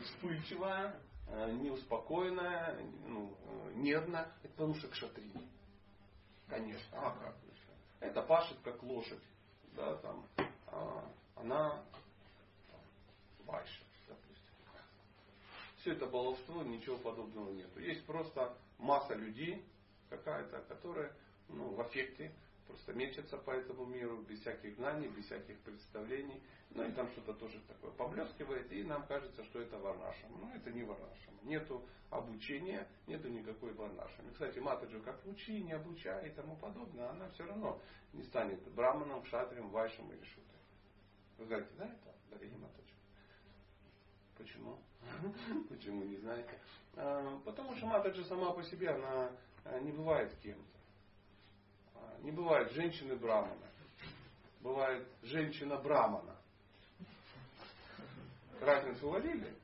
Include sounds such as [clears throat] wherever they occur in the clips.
вспыльчивая, э, неуспокоенная, ну, э, нервная. Это потому что кшатрия. Конечно, а как? Это пашет как лошадь. Да, там, а, она вайша, допустим. Все это баловство, ничего подобного нет. Есть просто масса людей какая-то, которая ну, в аффекте просто мечется по этому миру, без всяких знаний, без всяких представлений. Ну и там что-то тоже такое поблескивает, и нам кажется, что это варнашам. Но это не варнашам. Нету обучения, нету никакой варнашами. Кстати, Матаджи как учи, не обучай и тому подобное, она все равно не станет браманом, шатрием, вайшем или шутой. Вы знаете, да, это, дорогие Матаджи? Почему? [laughs] Почему, не знаете? А, потому что Матаджи сама по себе, она а, не бывает кем-то. Не бывает женщины Брамана. Бывает женщина Брамана. Разницу уловили?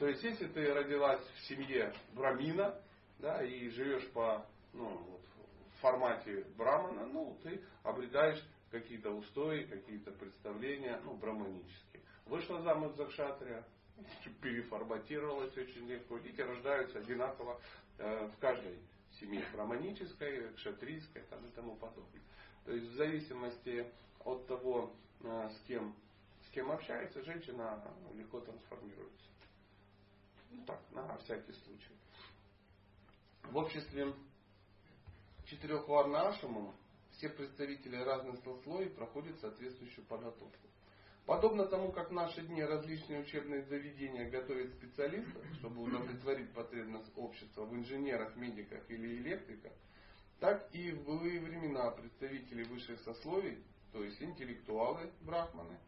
То есть, если ты родилась в семье брамина, да, и живешь по ну, вот, формате брамана, ну, ты обретаешь какие-то устои, какие-то представления, ну, браманические. Вышла замуж за кшатрия, переформатировалась очень легко. Дети рождаются одинаково э, в каждой семье браманической, кшатрийской там, и тому подобное. То есть в зависимости от того, э, с кем, с кем общается, женщина легко трансформируется. Ну так, на всякий случай. В обществе четырех варнашамов все представители разных сословий проходят соответствующую подготовку. Подобно тому, как в наши дни различные учебные заведения готовят специалистов, чтобы удовлетворить потребность общества в инженерах, медиках или электриках, так и в былые времена представители высших сословий, то есть интеллектуалы, брахманы,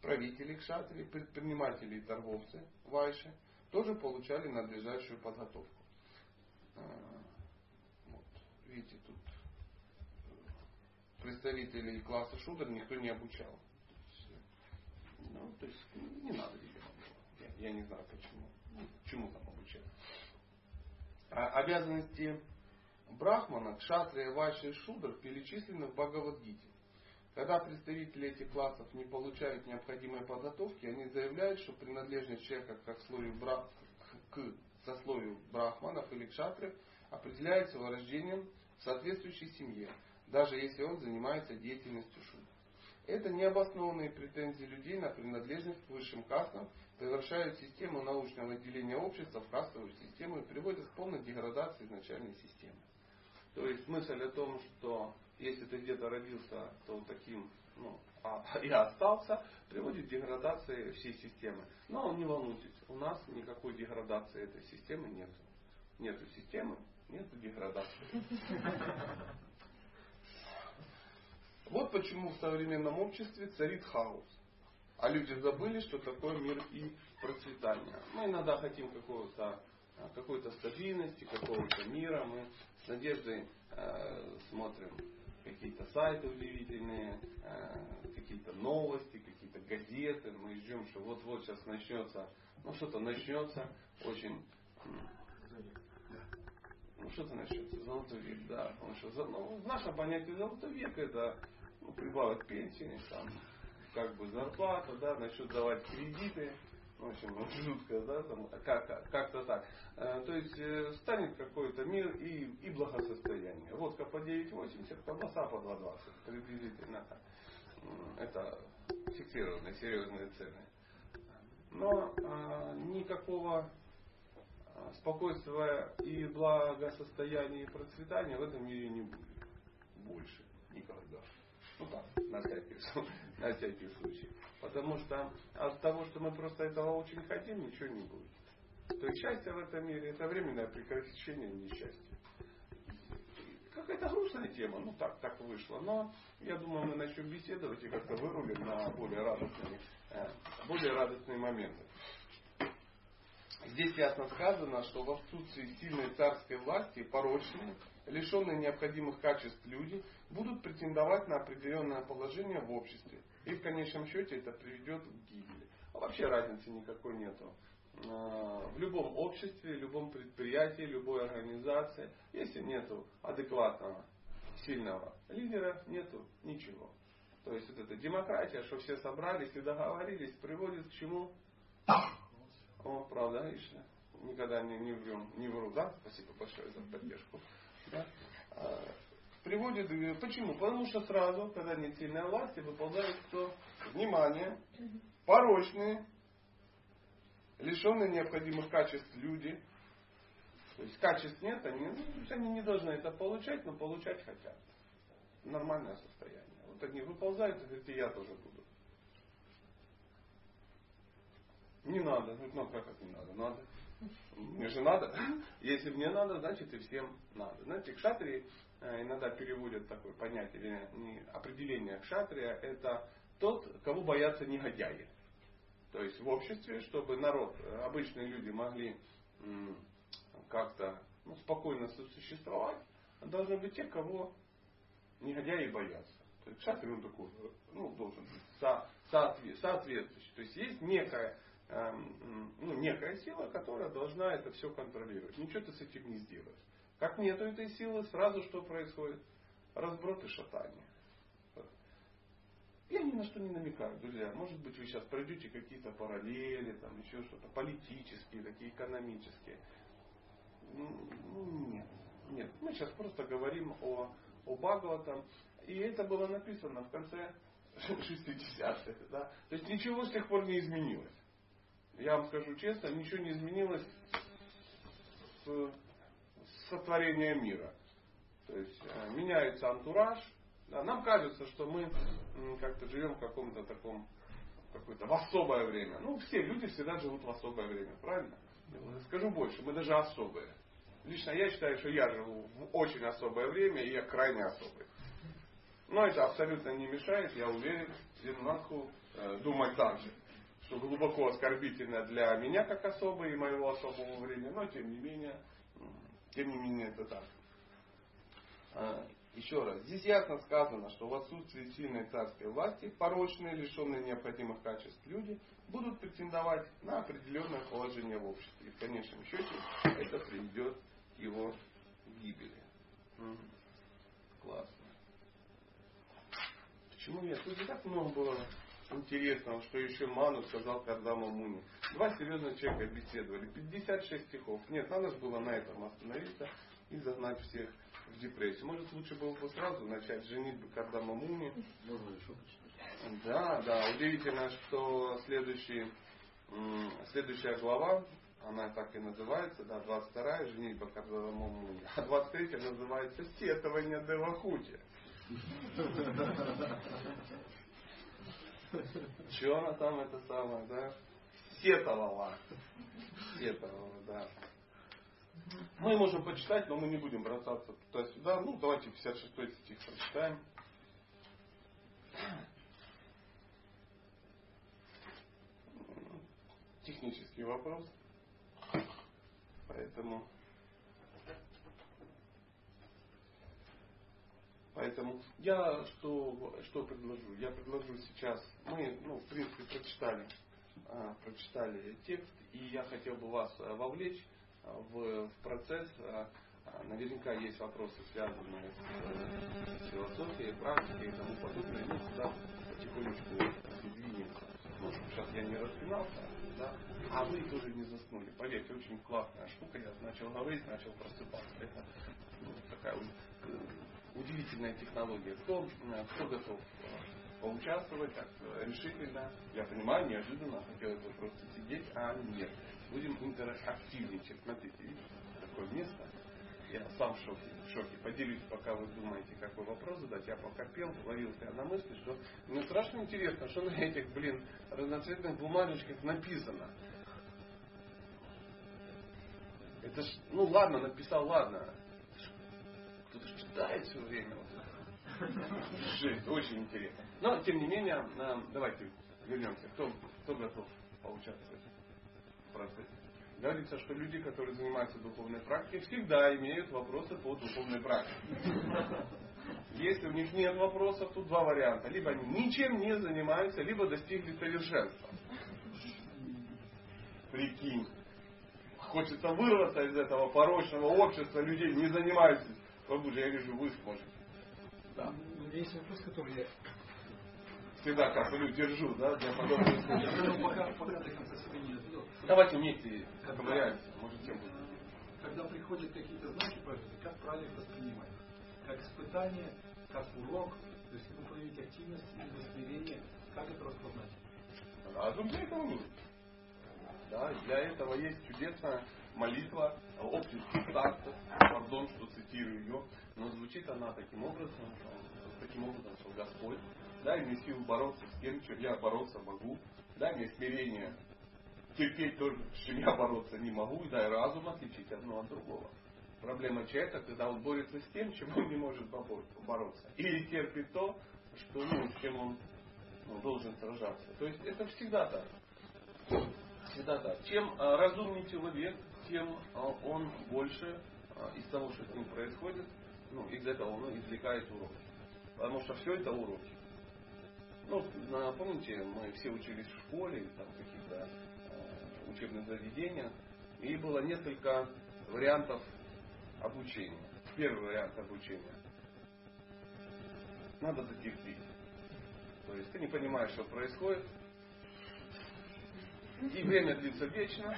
правители кшатри, предприниматели и торговцы, вайши, тоже получали надлежащую подготовку. А, вот, видите, тут представителей класса шудр никто не обучал. Ну, то есть не надо ребенку. Я, я не знаю почему. Ну, чему там обучать. А обязанности Брахмана, Кшатрия, Вайши и Шудр перечислены в Бхагавадгите. Когда представители этих классов не получают необходимой подготовки, они заявляют, что принадлежность человека к, слою бра... к сословию брахманов или кшатры определяется его рождением в соответствующей семье, даже если он занимается деятельностью шудра. Это необоснованные претензии людей на принадлежность к высшим кастам превращают систему научного отделения общества в кастовую систему и приводят к полной деградации изначальной системы. То есть мысль о том, что если ты где-то родился, то таким ну, а, [laughs] и остался, приводит к деградации всей системы. Но не волнуйтесь, у нас никакой деградации этой системы нет. Нету системы, нету деградации. [laughs] Вот почему в современном обществе царит хаос. А люди забыли, что такое мир и процветание. Мы иногда хотим какого-то а, какой-то стабильности, какого-то мира. Мы с надеждой э, смотрим какие-то сайты удивительные, э, какие-то новости, какие-то газеты. Мы ждем, что вот-вот сейчас начнется, ну что-то начнется очень ну что-то начнется, золотой век, да. Потому что ну, в нашем понятии золотой век это прибавок пенсии, там, как бы зарплата, да, начнут давать кредиты, в общем, жутко, да, там, как, как-то так. Э, то есть э, станет какой-то мир и, и благосостояние. Водка по 9,80, колбаса по 2,20, приблизительно так. Это фиксированные, серьезные цены. Но а, никакого спокойствия и благосостояния и процветания в этом мире не будет. Больше. Никогда. Ну так, на всякий, [laughs] на всякий случай. Потому что от того, что мы просто этого очень хотим, ничего не будет. То есть счастье в этом мире это временное прекращение несчастья. Какая-то грустная тема, ну так, так вышло. Но я думаю, мы начнем беседовать и как-то вырулим на более радостные, э, более радостные моменты. Здесь ясно сказано, что в отсутствии сильной царской власти порочные, лишенные необходимых качеств люди будут претендовать на определенное положение в обществе. И в конечном счете это приведет к гибели. А вообще разницы никакой нету. А, в любом обществе, любом предприятии, любой организации, если нету адекватного, сильного лидера, нету ничего. То есть вот эта демократия, что все собрались и договорились, приводит к чему? О, правда, видишь, никогда не, не врем, не вру, да? Спасибо большое за поддержку. Да? А, приводит, э, почему? Потому что сразу, когда нет сильной власти, выползает кто? Внимание, порочные, лишенные необходимых качеств люди. То есть качеств нет, они, ну, они не должны это получать, но получать хотят. Нормальное состояние. Вот они выползают и говорят, и я тоже буду. Не надо. Ну как это не надо? Надо. Мне же надо. Если мне надо, значит и всем надо. Знаете, кшатрии э, иногда переводят такое понятие, не определение кшатрия, это тот, кого боятся негодяи. То есть в обществе, чтобы народ, э, обычные люди могли как-то ну, спокойно существовать, должны быть те, кого негодяи боятся. То есть кшатрий он такой, ну, должен быть со, соответствующий. То есть есть некая ну, некая сила, которая должна это все контролировать. Ничего ты с этим не сделаешь. Как нету этой силы, сразу что происходит? Разброд и шатание. Я ни на что не намекаю, друзья. Может быть, вы сейчас пройдете какие-то параллели, там еще что-то, политические, такие экономические. Ну, нет. Нет. Мы сейчас просто говорим о, о Бхагаватам. И это было написано в конце [laughs] 60-х. Да? То есть ничего с тех пор не изменилось я вам скажу честно, ничего не изменилось с сотворения мира. То есть э, меняется антураж. Да, нам кажется, что мы как-то живем в каком-то таком какое-то в особое время. Ну, все люди всегда живут в особое время, правильно? Скажу больше, мы даже особые. Лично я считаю, что я живу в очень особое время, и я крайне особый. Но это абсолютно не мешает, я уверен, Зенмаху э, думать так же что глубоко оскорбительно для меня как особо и моего особого времени, но тем не менее, тем не менее это так. А, еще раз, здесь ясно сказано, что в отсутствии сильной царской власти порочные, лишенные необходимых качеств люди будут претендовать на определенное положение в обществе. И в конечном счете это приведет к его гибели. Классно. Почему я? Тут не так много было интересного, что еще Ману сказал Кардама Муни. Два серьезных человека беседовали. 56 стихов. Нет, надо же было на этом остановиться и загнать всех в депрессию. Может, лучше было бы сразу начать женитьбу Кардама Муни. Можно еще почитать. Да, да. Удивительно, что следующий, следующая глава, она так и называется, да, 22-я, женитьба Кардама Муни. А 23-я называется Сетование Девахути. Че она там это самое, да? Сетовала. Сетовала, да. Мы можем почитать, но мы не будем бросаться туда-сюда. Ну, давайте 56 стих прочитаем. Технический вопрос. Поэтому Поэтому я что, что предложу? Я предложу сейчас, мы, ну, в принципе, прочитали, а, прочитали текст, и я хотел бы вас а, вовлечь а, в, в процесс. Наверняка есть вопросы, связанные с философией, практикой и тому подобное. Мы сюда потихонечку двинемся. Ну, сейчас я не распинался, да, а вы тоже не заснули. Поверьте, очень классная штука. Я начал говорить, начал просыпаться. Это ну, такая удивительная технология. Кто, э, кто готов э, поучаствовать так э, решительно, я понимаю, неожиданно, хотелось бы просто сидеть, а нет. Будем интерактивничать. Смотрите, видите, такое место. Я сам в шоке. В шоке. Поделюсь, пока вы думаете, какой вопрос задать. Я пока пел, ловил себя на мысли, что мне страшно интересно, что на этих, блин, разноцветных бумажечках написано. Это ж, ну ладно, написал, ладно читает все время. Жесть, очень интересно. Но, тем не менее, давайте вернемся. Кто, кто готов поучаствовать в процессе? Говорится, что люди, которые занимаются духовной практикой, всегда имеют вопросы по духовной практике. Если у них нет вопросов, тут два варианта. Либо они ничем не занимаются, либо достигли совершенства. Прикинь. Хочется вырваться из этого порочного общества людей, не занимающихся Бабуля, я вижу, вы сможете. Да. У меня есть вопрос, который я всегда коплю, держу, да, для подобных Давайте вместе поковыряемся, может тем. Когда приходят какие-то знаки как правильно воспринимать? Как испытание, как урок, то есть ну, проявить активность или смирение, как это распознать? Разум для этого нужен. Да, для этого есть чудесная молитва общества старцев, пардон, что цитирую ее, но звучит она таким образом, таким образом, что Господь, дай мне силу бороться с тем, чем я бороться могу, дай мне смирение терпеть то, с чем я бороться не могу, и дай разум отличить одно от другого. Проблема человека, когда он борется с тем, чем он не может бороться. Или терпит то, что, ну, с чем он ну, должен сражаться. То есть это всегда так. Всегда так. Чем а, разумнее человек, тем а, он больше а, из того, что с ним происходит, ну, из этого он извлекает уроки. Потому что все это уроки. Ну, помните, мы все учились в школе, там каких-то э, учебных заведениях, и было несколько вариантов обучения. Первый вариант обучения. Надо дотерпеть. То есть ты не понимаешь, что происходит. И время длится вечно.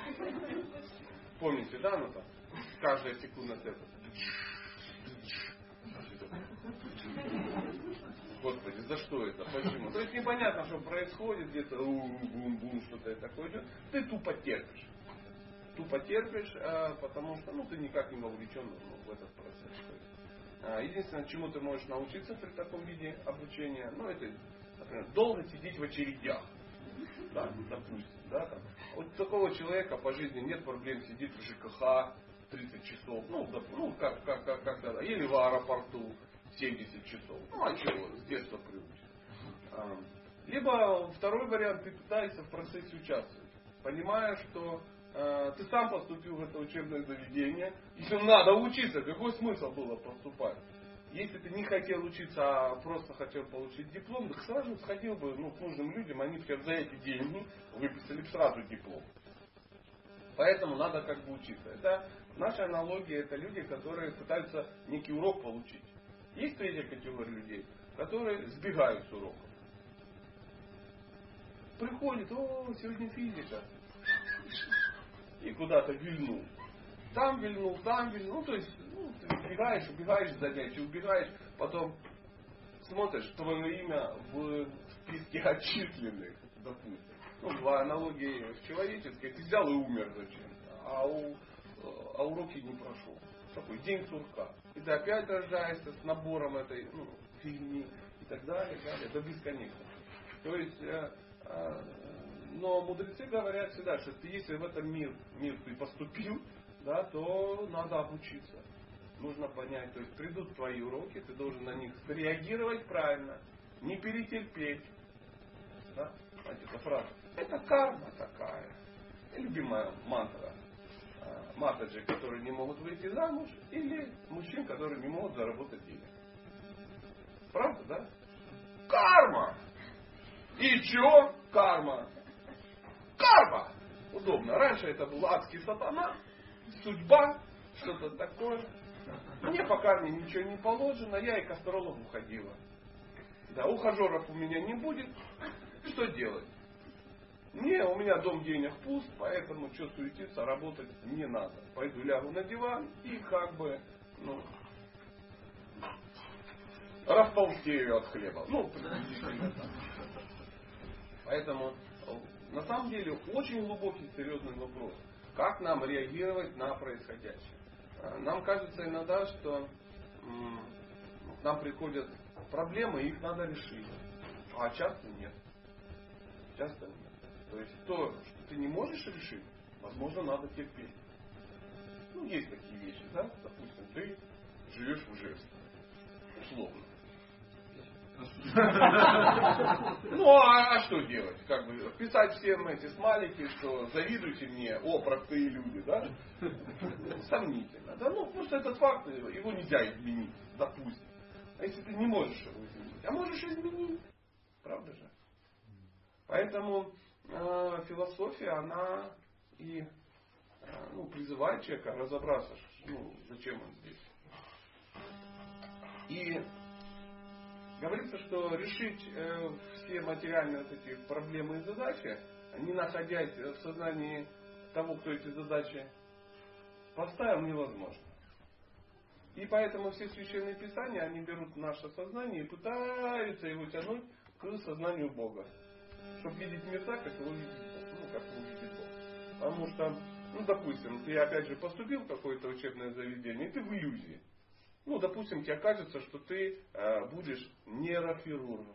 Помните, да, ну там? Каждая секунда это. Господи, за что это? Почему? То есть непонятно, что происходит, где-то бум-бум, что-то такое идет. Ты тупо терпишь. Тупо терпишь, а, потому что ну, ты никак не вовлечен ну, в этот процесс. А, единственное, чему ты можешь научиться при таком виде обучения, ну это например, долго сидеть в очередях. Да, допустим. Да, там. Вот такого человека по жизни нет проблем сидеть в ЖКХ 30 часов. Ну, да, ну как, как, как, как тогда. Или в аэропорту 70 часов. Ну, а чего, с детства приучит. А, либо второй вариант, ты пытаешься в процессе участвовать. Понимая, что э, ты сам поступил в это учебное заведение, если надо учиться, какой смысл было поступать? Если ты не хотел учиться, а просто хотел получить диплом, так сразу сходил бы ну, к нужным людям, они бы за эти деньги выписали бы сразу диплом. Поэтому надо как бы учиться. Это наша аналогия, это люди, которые пытаются некий урок получить. Есть третья категория людей, которые сбегают с уроков. Приходит, о, сегодня физика. И куда-то вильнул. Там вильнул, там вильнул. Ну, то есть ну, ты убегаешь, убегаешь за занятий, убегаешь, потом смотришь твое имя в списке [laughs] отчисленных, допустим. Ну, в аналогии с человеческой, ты взял и умер зачем-то, а, у, а уроки не прошел. Такой день сурка. И ты опять рождаешься с набором этой ну, фигни и так далее, и далее, до бесконечности. То есть, э, э, но мудрецы говорят всегда, что ты, если в этом мир, мир ты поступил, да, то надо обучиться нужно понять, то есть придут твои уроки, ты должен на них реагировать правильно, не перетерпеть. Да? Знаете, эта фраза. Это карма такая. Любимая мантра. А, матаджи, которые не могут выйти замуж, или мужчин, которые не могут заработать денег. Правда, да? Карма! И чё? Карма. Карма! Удобно. Раньше это был адский сатана, судьба, что-то такое. Мне пока мне ничего не положено, я и к астрологу ходила. Да, ухажеров у меня не будет. Что делать? Не, у меня дом денег пуст, поэтому что суетиться, работать не надо. Пойду лягу на диван и как бы, ну, растолстею от хлеба. Ну, Поэтому на самом деле очень глубокий серьезный вопрос. Как нам реагировать на происходящее? Нам кажется иногда, что к нам приходят проблемы, их надо решить. А часто нет. Часто нет. То есть то, что ты не можешь решить, возможно, надо терпеть. Ну, есть такие вещи, да? Допустим, ты живешь в Ижевске. Условно. [laughs] Ну, а, а что делать? Как бы писать всем эти смайлики, что завидуйте мне, о, простые люди, да? Сомнительно. Да, ну, просто этот факт, его нельзя изменить, допустим. А если ты не можешь его изменить? А можешь изменить. Правда же? Поэтому э, философия, она и э, ну, призывает человека разобраться, ну, зачем он здесь. И Говорится, что решить э, все материальные вот эти проблемы и задачи, не находясь в сознании того, кто эти задачи поставил, невозможно. И поэтому все священные писания, они берут наше сознание и пытаются его тянуть к сознанию Бога. Чтобы видеть мир так, как его видит Бог. Ну, как его видит Бог. Потому что, ну, допустим, ты опять же поступил в какое-то учебное заведение, и ты в иллюзии. Ну, допустим, тебе кажется, что ты э, будешь нейрохирургом.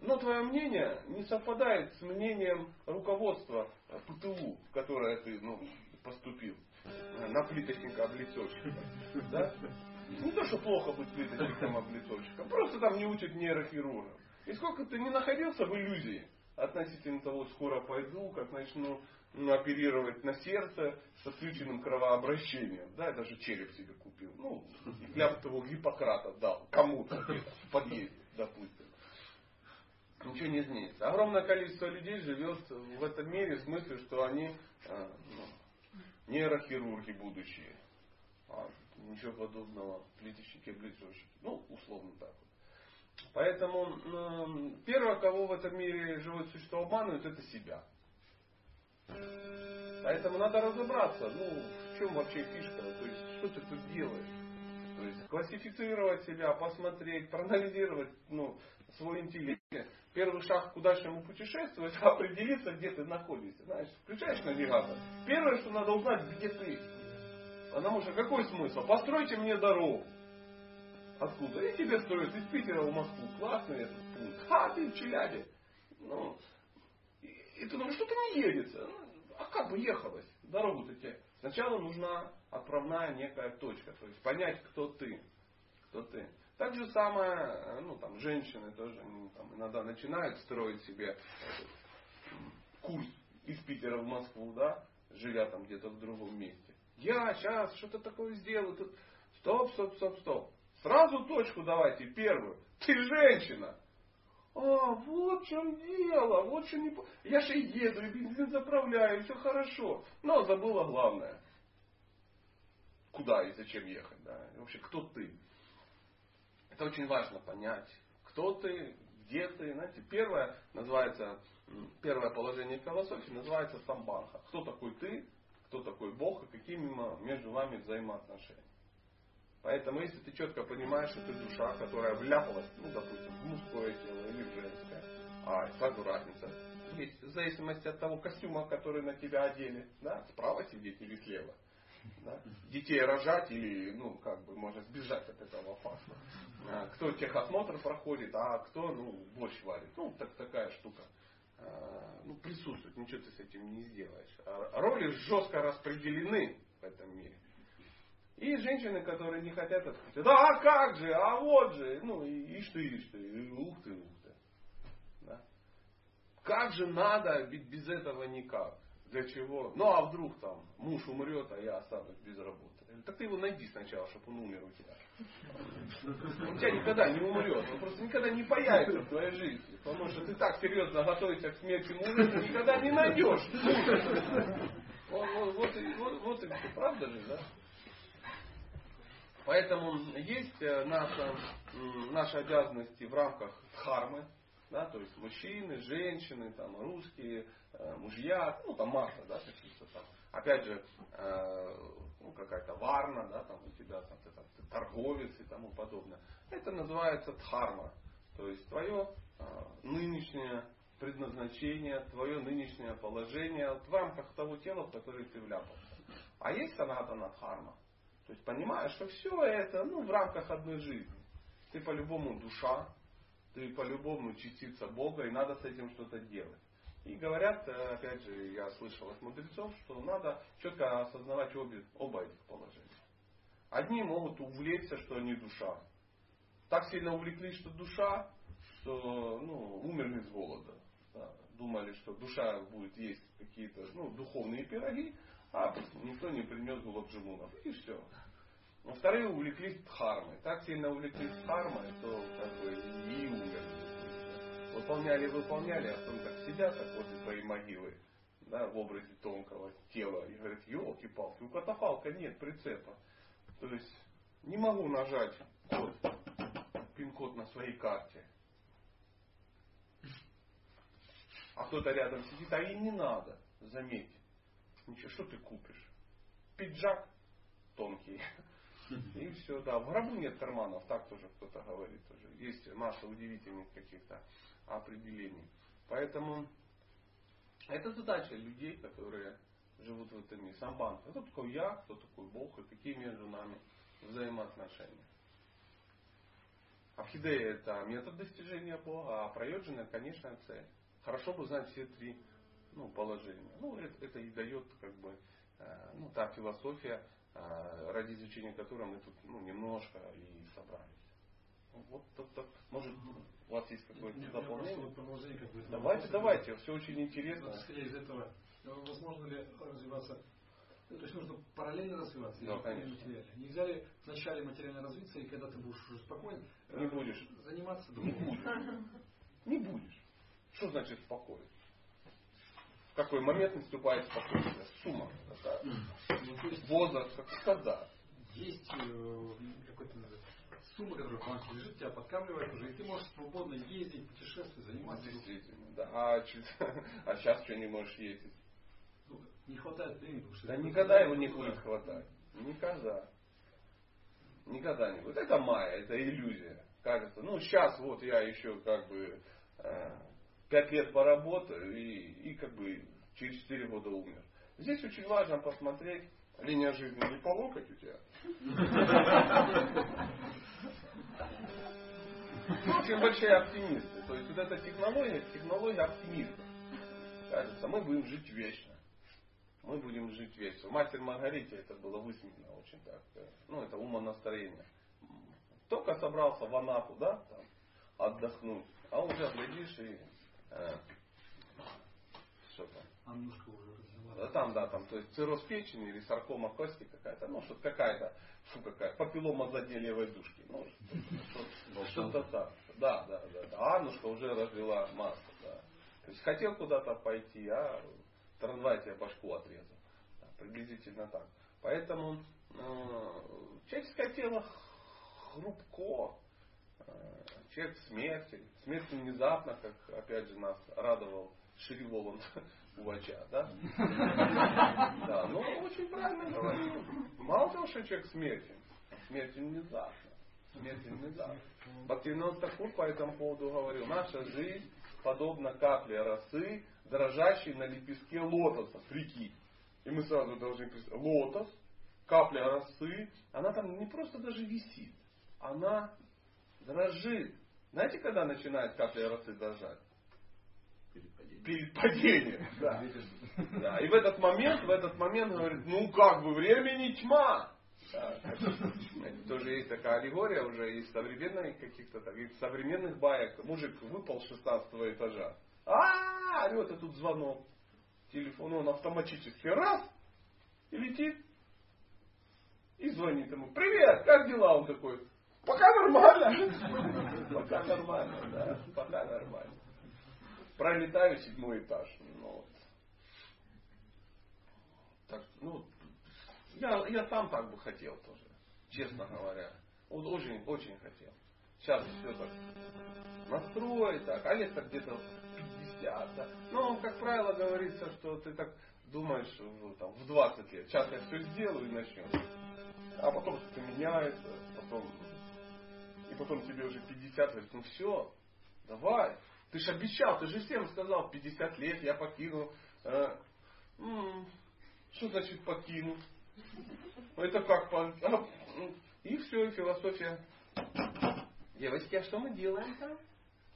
Но твое мнение не совпадает с мнением руководства ПТУ, в которое ты ну, поступил. На плиточника-облицовщика. [laughs] Да? Не то, что плохо быть плиточником-облицовщиком, просто там не учат нейрохирургом. И сколько ты не находился в иллюзии относительно того, скоро пойду, как начну ну, оперировать на сердце с отключенным кровообращением. Да, я даже череп себе купил. Ну, клятву того Гиппократа дал кому-то в подъезде, допустим. Ничего не изменится. Огромное количество людей живет в этом мире в смысле, что они э, ну, нейрохирурги будущие. А ничего подобного. Плиточники, облицовщики. Ну, условно так вот. Поэтому э, первое, кого в этом мире живое существо обманывают, это себя. Поэтому надо разобраться, ну, в чем вообще фишка, то есть, что ты тут делаешь. То есть, классифицировать себя, посмотреть, проанализировать, ну, свой интеллект. Первый шаг к удачному путешествию, это [laughs] определиться, где ты находишься. Знаешь, включаешь навигатор. Первое, что надо узнать, где ты. Потому что какой смысл? Постройте мне дорогу. Откуда? И тебе строят из Питера в Москву. Классный этот пункт. А, ты в Челябе. Ну, и, и ты думаешь, что-то не едется. Ну, а как бы ехалось? Дорогу-то тебе. Сначала нужна отправная некая точка. То есть понять, кто ты. Кто ты. Так же самое, ну там женщины тоже ну, там, иногда начинают строить себе курс из Питера в Москву, да, живя там где-то в другом месте. Я сейчас что-то такое сделаю. Тут... Стоп, стоп, стоп, стоп. Сразу точку давайте, первую. Ты женщина. А, вот в чем дело, вот что не... Я же еду, и бензин заправляю, все хорошо. Но забыла главное. Куда и зачем ехать, да. И вообще, кто ты? Это очень важно понять, кто ты, где ты. Знаете, первое называется, первое положение философии называется самбанха. Кто такой ты, кто такой Бог и какие между вами взаимоотношения. Поэтому, если ты четко понимаешь, что ты душа, которая вляпалась, ну, допустим, в мужское тело или в женское, а сразу разница. Есть в зависимости от того костюма, который на тебя одели, да, справа сидеть или слева. Да? Детей рожать или, ну, как бы, можно сбежать от этого факта. А, кто техосмотр проходит, а кто, ну, борщ варит. Ну, так, такая штука. А, ну, присутствует, ничего ты с этим не сделаешь. А роли жестко распределены в этом мире. И женщины, которые не хотят открыть. Да, а как же, а вот же. Ну, и, и что, и что, и ух ты, ух ты. Да? Как же надо, ведь без этого никак. Для чего? Ну а вдруг там муж умрет, а я останусь без работы. Так ты его найди сначала, чтобы он умер у тебя. Он тебя никогда не умрет. Он просто никогда не появится в твоей жизни. Потому что ты так серьезно готовишься к смерти мужа, ты никогда не найдешь. Вот, вот, вот, вот, вот и. Правда же, да? Поэтому есть э, наша, наши обязанности в рамках дхармы, да, то есть мужчины, женщины, там, русские, э, мужья, ну там масса, да, каких-то там. Опять же, э, ну, какая-то варна, да, там у тебя там, ты, там, ты торговец и тому подобное. Это называется дхарма. То есть твое э, нынешнее предназначение, твое нынешнее положение в рамках того тела, в которое ты вляпался. А есть санатана дхарма. То есть понимаешь, что все это ну, в рамках одной жизни. Ты по-любому душа, ты по-любому частица Бога, и надо с этим что-то делать. И говорят, э, опять же, я слышал от мудрецов, что надо четко осознавать обе, оба этих положения. Одни могут увлечься, что они душа. Так сильно увлеклись, что душа, что ну, умерли с голода. Да. Думали, что душа будет есть какие-то ну, духовные пироги, а никто не принес гулабджимунов. И все. Но вторые увлеклись дхармой. Так сильно увлеклись дхармой, что как бы и умерли. Выполняли, выполняли, а потом так сидят так возле своей могилы, да, в образе тонкого тела, и говорят, елки-палки, у катафалка нет прицепа. То есть не могу нажать код, пин-код на своей карте. А кто-то рядом сидит, а им не надо, заметьте. Ничего, что ты купишь? Пиджак тонкий. И все, да. В гробу нет карманов, так тоже кто-то говорит. Тоже. Есть масса удивительных каких-то определений. Поэтому это задача людей, которые живут в этом мире. Самбан. Кто такой я, кто такой Бог и какие между нами взаимоотношения. Абхидея это метод достижения Бога, а прайоджина это конечная цель. Хорошо бы знать все три ну, положения. Ну, это, это и дает как бы э, ну, та философия, э, ради изучения которой мы тут ну, немножко и собрались. Вот, так, так. Может, у вас есть какое-то дополнение? Как бы, давайте, давайте, все очень интересно. Исходя из этого, возможно ли развиваться то есть нужно параллельно развиваться, да, конечно. материально. Нельзя ли вначале материально развиться, и когда ты будешь уже спокоен, не э, будешь. заниматься другим? Не будешь. Не будешь. Что значит спокоен? Какой момент наступает спокойствие? Сумма какая? Ну, Возраст, когда? Есть э, какой-то сумма, которая вам лежит, тебя подкармливает уже, и ты можешь свободно ездить, путешествовать, заниматься. Действительно, да. А, [laughs] а сейчас что не можешь ездить? Не хватает времени. Да никогда его не будет хватать. Никогда. Никогда не будет. Это майя, это иллюзия. Кажется, ну сейчас вот я еще как бы э, пять лет поработаю и, и как бы через четыре года умер. Здесь очень важно посмотреть, линия жизни не по локоть у тебя. Очень большие оптимисты. То есть вот эта технология, технология оптимизма. Кажется, мы будем жить вечно мы будем жить весело. Мастер Маргарите это было высмеяно очень так. Э, ну, это умонастроение. Только собрался в Анапу, да, там, отдохнуть. А уже глядишь и что там? Аннушка уже развела. Да, там, да, там, то есть цирроз печени или саркома кости какая-то, ну, что-то какая-то, фу, какая, папиллома задней левой душки. Ну, что-то так. Да, да, да, да. А Аннушка уже развела масло, да. То есть хотел куда-то пойти, а трамвай тебе башку отрезал. приблизительно так. Поэтому э, человеческое тело хрупко. Э, человек смертен. Смерть внезапно, как опять же нас радовал Шри Воланд [laughs] Увача. Да? [laughs] да, ну очень правильно говорит. Мало того, что человек смертен, смерть внезапно. Смерть внезапно. Бхактивинод Такур по этому поводу говорил, наша жизнь подобно капле росы, дрожащей на лепестке лотоса. Прикинь. И мы сразу должны представить. Лотос, капля росы, она там не просто даже висит. Она дрожит. Знаете, когда начинает капля росы дрожать? Перед падением. [laughs] Да. да. И в этот момент, в этот момент говорит, ну как бы времени тьма. Да. Тоже есть такая аллегория уже из современных каких-то так, из современных баек. Мужик выпал с 16 этажа. А, орет, и тут звонок. Телефон, он автоматически раз и летит. И звонит ему. Привет, как дела? Он такой, пока нормально. Пока нормально, да, пока нормально. Пролетаю седьмой этаж. Ну, вот. Так, ну, я, я сам так бы хотел тоже, честно говоря. Вот очень, очень хотел. Сейчас все так настрой, так, а лет так где-то 50. Да. Но, как правило, говорится, что ты так думаешь ну, там, в 20 лет. Сейчас я все сделаю и начнем. А потом что-то меняется, потом потом тебе уже 50, говорит, ну все, давай. Ты же обещал, ты же всем сказал, 50 лет я покину. Э, м-м, что значит покину? Это как по... А, и все, и философия. Девочки, а что мы делаем там?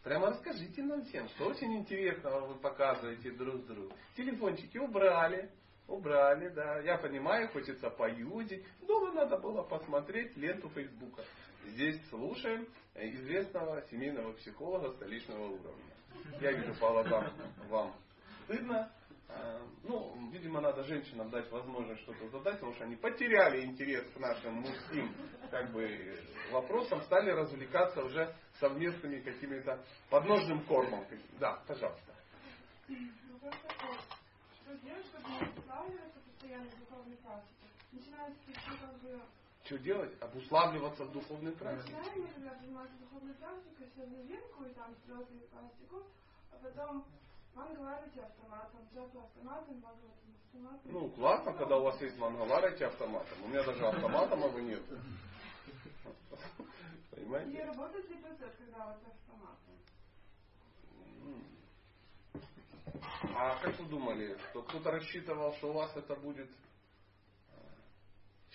Прямо расскажите нам всем, что очень интересного вы показываете друг другу. Телефончики убрали, убрали, да. Я понимаю, хочется поюзить. Дома надо было посмотреть ленту Фейсбука. Здесь слушаем известного семейного психолога столичного уровня. Я вижу по глазам вам стыдно. А, ну, видимо, надо женщинам дать возможность что-то задать, потому что они потеряли интерес к нашим мужским как бы, вопросам, стали развлекаться уже совместными какими-то подножным кормом. Да, пожалуйста. Что делать, чтобы не постоянно духовной практике? Начинается как бы что делать? Обуславливаться в духовной практике. Начинаем, например, заниматься духовной практикой, все новинку, и там слезы и пластику, а потом мангаларите автоматом, джапа автоматом, бхагаватам автоматом. Ну, классно, когда у вас есть мангаларите автоматом. У меня даже автоматом его нет. И Понимаете? работает ли процесс, когда вот автоматом? А как вы думали, что кто-то рассчитывал, что у вас это будет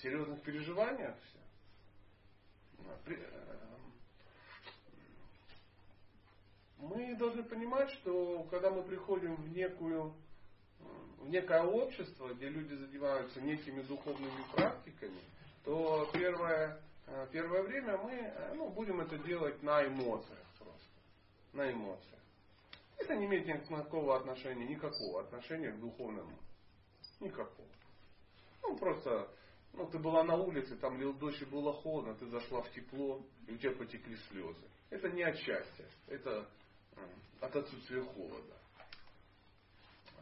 серьезных переживаниях все? Э, Мы должны понимать, что когда мы приходим в некую э, в некое общество, где люди занимаются некими духовными практиками, то первое, э, первое время мы ну, будем это делать на эмоциях просто. На эмоциях. Это не имеет никакого отношения, никакого отношения к духовному. Никакого. Ну, просто, ну, ты была на улице, там лил дождь и было холодно, ты зашла в тепло, и у тебя потекли слезы. Это не от счастья, это от отсутствия холода.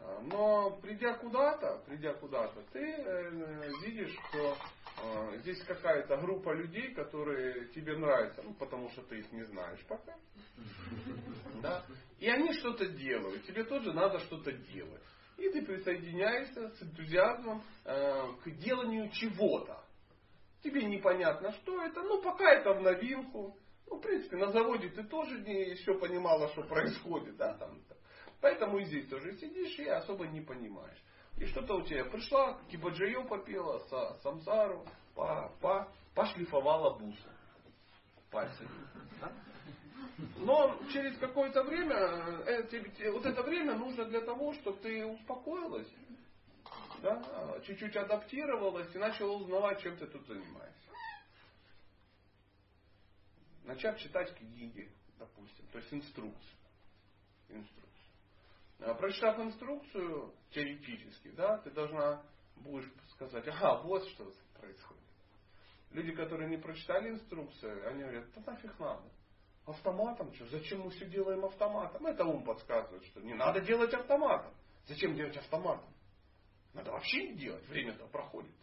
А, Но придя куда-то, придя куда-то, ты э, видишь, что э, здесь какая-то группа людей, которые тебе нравятся, ну, потому что ты их не знаешь пока. [laughs] Да? И они что-то делают. Тебе тоже надо что-то делать. И ты присоединяешься с энтузиазмом э, к деланию чего-то. Тебе непонятно, что это. Ну, пока это в новинку. Ну, в принципе, на заводе ты тоже не еще понимала, что происходит. Да, там, Поэтому и здесь тоже сидишь и особо не понимаешь. И что-то у тебя пришла, кибаджайо попела, са- самсару, па, па, пошлифовала бусы пальцами. да? Но через какое-то время, э, тебе- тебе- вот это время нужно для того, чтобы ты успокоилась, да, чуть-чуть адаптировалась и начала узнавать, чем ты тут занимаешься. Начав читать книги, допустим, то есть инструкцию. инструкцию. А, Прочитав инструкцию теоретически, да, ты должна будешь сказать, ага, вот что происходит. Люди, которые не прочитали инструкцию, они говорят, да нафиг надо. Автоматом что? Зачем мы все делаем автоматом? Это ум подсказывает, что не надо делать автоматом. Зачем делать автоматом? Надо вообще не делать, время-то проходит.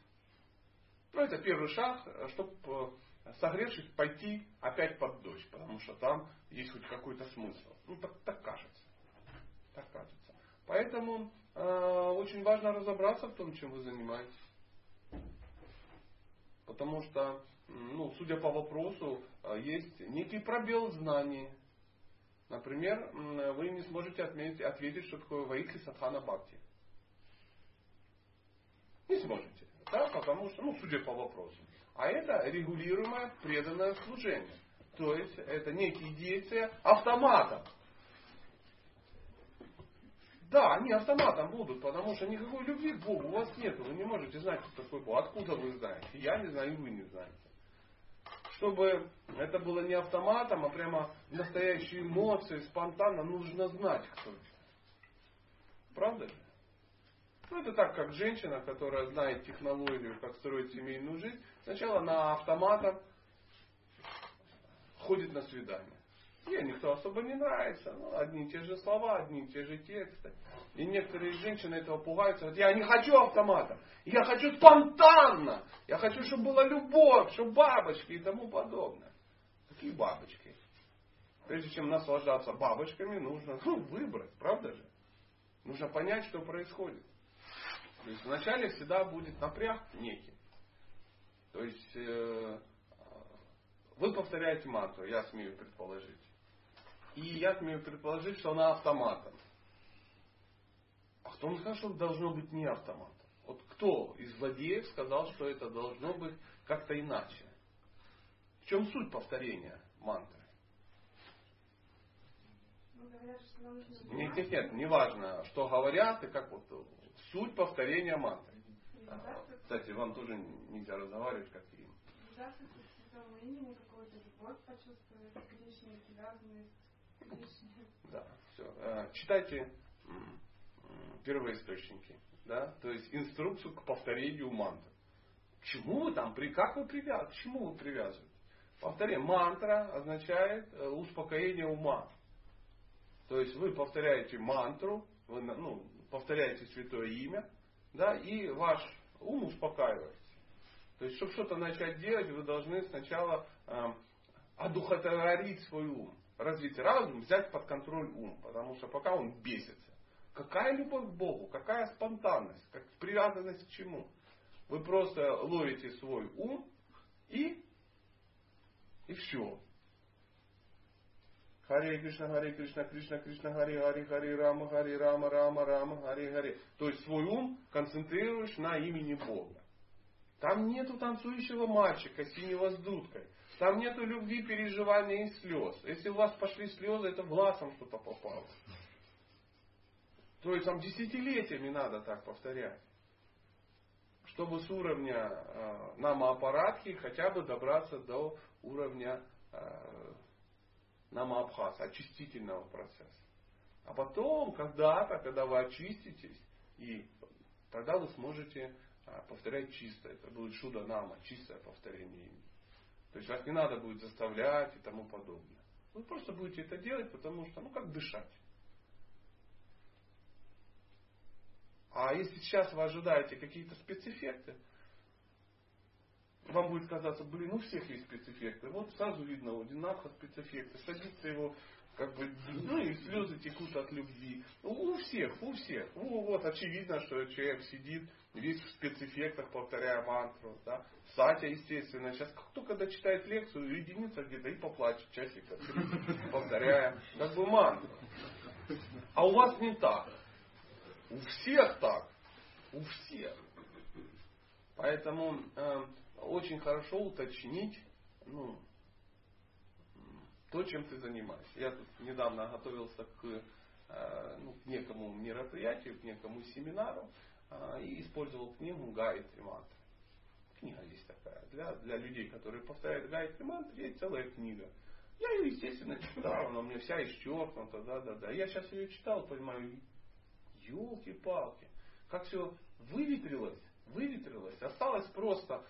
Ну, это первый шаг, чтобы согревшись, пойти опять под дождь, потому что там есть хоть какой-то смысл. Ну, так, так кажется. Так кажется. Поэтому э, очень важно разобраться в том, чем вы занимаетесь. Потому что, ну, судя по вопросу, э, есть некий пробел в знании. Например, вы не сможете отметить, ответить, что такое Ваикли Садхана Бхакти. Не сможете. Да, потому что, ну, судя по вопросу. А это регулируемое преданное служение. То есть это некие действия автоматом. Да, они автоматом будут, потому что никакой любви к Богу у вас нет. Вы не можете знать, кто такой Бог. Откуда вы знаете? Я не знаю, и вы не знаете. Чтобы это было не автоматом, а прямо настоящие эмоции, спонтанно, нужно знать, кто это. Правда? Ну, это так, как женщина, которая знает технологию, как строить семейную жизнь, сначала на автоматом ходит на свидание. Ей никто особо не нравится. Ну, одни и те же слова, одни и те же тексты. И некоторые женщины этого пугаются. Говорят, я не хочу автомата. Я хочу спонтанно. Я хочу, чтобы была любовь, чтобы бабочки и тому подобное. Какие бабочки? Прежде чем наслаждаться бабочками, нужно ну, выбрать, правда же? Нужно понять, что происходит. То есть вначале всегда будет напряг некий. То есть э, вы повторяете мантру, я смею предположить. И я смею предположить, что она автоматом. А кто сказал, что должно быть не автоматом? Вот кто из злодеев сказал, что это должно быть как-то иначе? В чем суть повторения мантры? Ну, Нет, нет, нет, не важно, что говорят и как вот суть повторения мантры. А, Кстати, вам тоже нельзя разговаривать, как им. Здравствуйте, святому имени какую-то любовь почувствовать, к Кришне. Да, все. Читайте м, м, первоисточники. Да? То есть инструкцию к повторению мантр. К чему вы там, при, как вы привязываете? К чему вы привязываете? Повторение. Мантра означает э, успокоение ума. То есть вы повторяете мантру, вы ну, повторяете святое имя, да, и ваш ум успокаивается. То есть, чтобы что-то начать делать, вы должны сначала э, одухотворить свой ум, развить разум, взять под контроль ум, потому что пока он бесится. Какая любовь к Богу? Какая спонтанность? Как привязанность к чему? Вы просто ловите свой ум и и все. Харе Кришна, Харе Кришна, Кришна, Кришна, Харе Харе, Харе Рама, Харе Рама, Рама, Рама, Харе Харе. То есть свой ум концентрируешь на имени Бога. Там нету танцующего мальчика с синего с дудкой. Там нету любви, переживания и слез. Если у вас пошли слезы, это глазом что-то попало. То есть там десятилетиями надо так повторять. Чтобы с уровня э, намоаппаратки хотя бы добраться до уровня э, намоабхаса, очистительного процесса. А потом, когда-то, когда вы очиститесь, и тогда вы сможете э, повторять чисто. Это будет шуда нама, чистое повторение имени. То есть вас не надо будет заставлять и тому подобное. Вы просто будете это делать, потому что, ну, как дышать. А если сейчас вы ожидаете какие-то спецэффекты, вам будет казаться, блин, у всех есть спецэффекты. Вот сразу видно, у Динамха спецэффекты. Садится его, как бы, ну и слезы текут от любви. У всех, у всех. Ну вот, очевидно, что человек сидит весь в спецэффектах, повторяя мантру. Да? Сатя, естественно, сейчас кто когда читает лекцию, уединится где-то и поплачет часика, повторяя как бы мантру. А у вас не так. У всех так. У всех. Поэтому э, очень хорошо уточнить ну, то, чем ты занимаешься. Я тут недавно готовился к, э, ну, к некому мероприятию, к некому семинару э, и использовал книгу Гайатри Мантра. Книга есть такая. Для, для людей, которые повторяют Гайатри Мантра, есть целая книга. Я ее, естественно, [laughs] читал, она у меня вся исчеркнута, да, да, да. Я сейчас ее читал, понимаю, елки-палки, как все выветрилось, выветрилось, осталось просто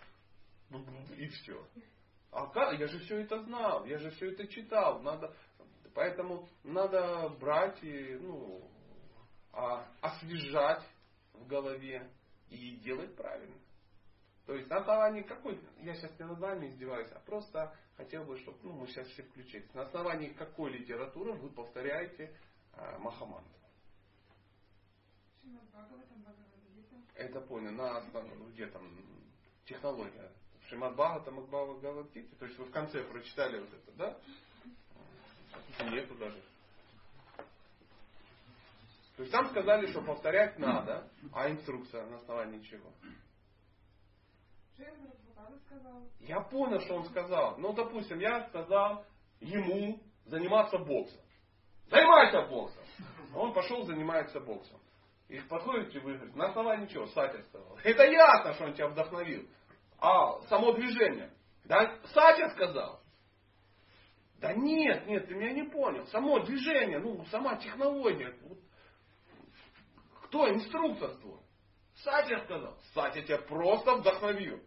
[laughs] и все. А я же все это знал, я же все это читал, надо, поэтому надо брать и ну, а, освежать в голове и делать правильно. То есть на основании какой, я сейчас не над вами издеваюсь, а просто хотел бы, чтобы ну, мы сейчас все включились. На основании какой литературы вы повторяете а, Махамантру. Это понял. На где там технология. Шимат Бхагавата, Макбава Галактити. То есть вы в конце прочитали вот это, да? Нету даже. То есть там сказали, что повторять надо, а инструкция на основании чего? Я понял, что он сказал. Ну, допустим, я сказал ему заниматься боксом. Занимайся боксом. Он пошел занимается боксом. И подходите вы говорите, на основании чего? Сатя сказал. Это ясно, что он тебя вдохновил. А само движение. Да, Сатя сказал. Да нет, нет, ты меня не понял. Само движение, ну, сама технология. Кто инструктор? Сатя сказал. Сатя тебя просто вдохновил.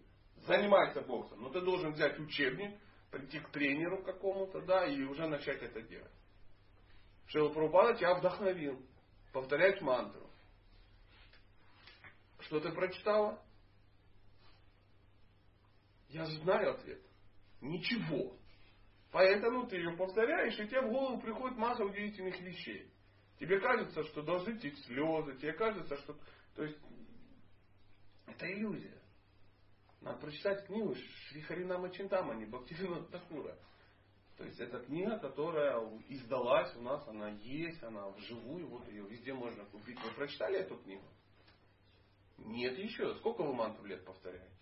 Занимайся боксом. Но ты должен взять учебник, прийти к тренеру какому-то, да, и уже начать это делать. Шила Прабхупада тебя вдохновил. Повторять мантру. Что ты прочитала? Я знаю ответ. Ничего. Поэтому ты ее повторяешь, и тебе в голову приходит масса удивительных вещей. Тебе кажется, что должны течь слезы, тебе кажется, что... То есть, это иллюзия. Надо прочитать книгу Шри Харинама Чинтамани, Бхактивина Такура. То есть это книга, которая издалась у нас, она есть, она вживую, вот ее везде можно купить. Вы прочитали эту книгу? Нет еще. Сколько вы мантру лет повторяете?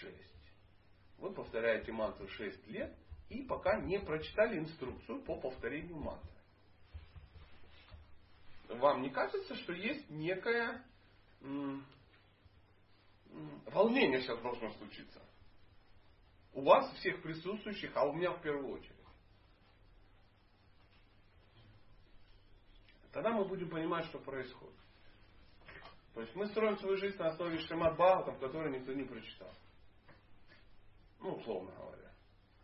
Шесть. Вы повторяете мантру шесть лет и пока не прочитали инструкцию по повторению мантры. Вам не кажется, что есть некое м- м- волнение сейчас должно случиться? У вас всех присутствующих, а у меня в первую очередь. Тогда мы будем понимать, что происходит. То есть мы строим свою жизнь на основе Шимат Бхагаватам, который никто не прочитал. Ну, условно говоря.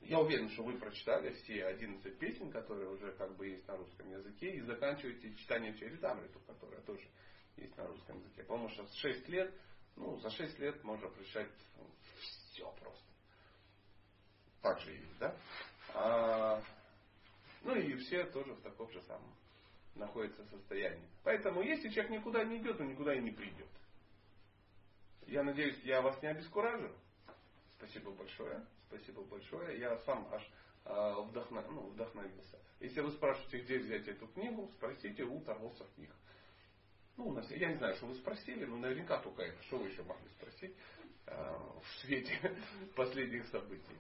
Я уверен, что вы прочитали все 11 песен, которые уже как бы есть на русском языке, и заканчиваете читанием Чаритамриту, которая тоже есть на русском языке. Потому что с 6 лет, ну, за 6 лет можно прочитать все просто. Так же есть, да? А, Ну и все тоже в таком же самом находятся состоянии. Поэтому если человек никуда не идет, он никуда и не придет. Я надеюсь, я вас не обескуражил. Спасибо большое. Спасибо большое. Я сам аж э, ну, вдохновился. Если вы спрашиваете, где взять эту книгу, спросите у торговцев книг. Ну, у нас, я не знаю, что вы спросили, но наверняка только это. Что вы еще могли спросить э, в свете [laughs] последних событий?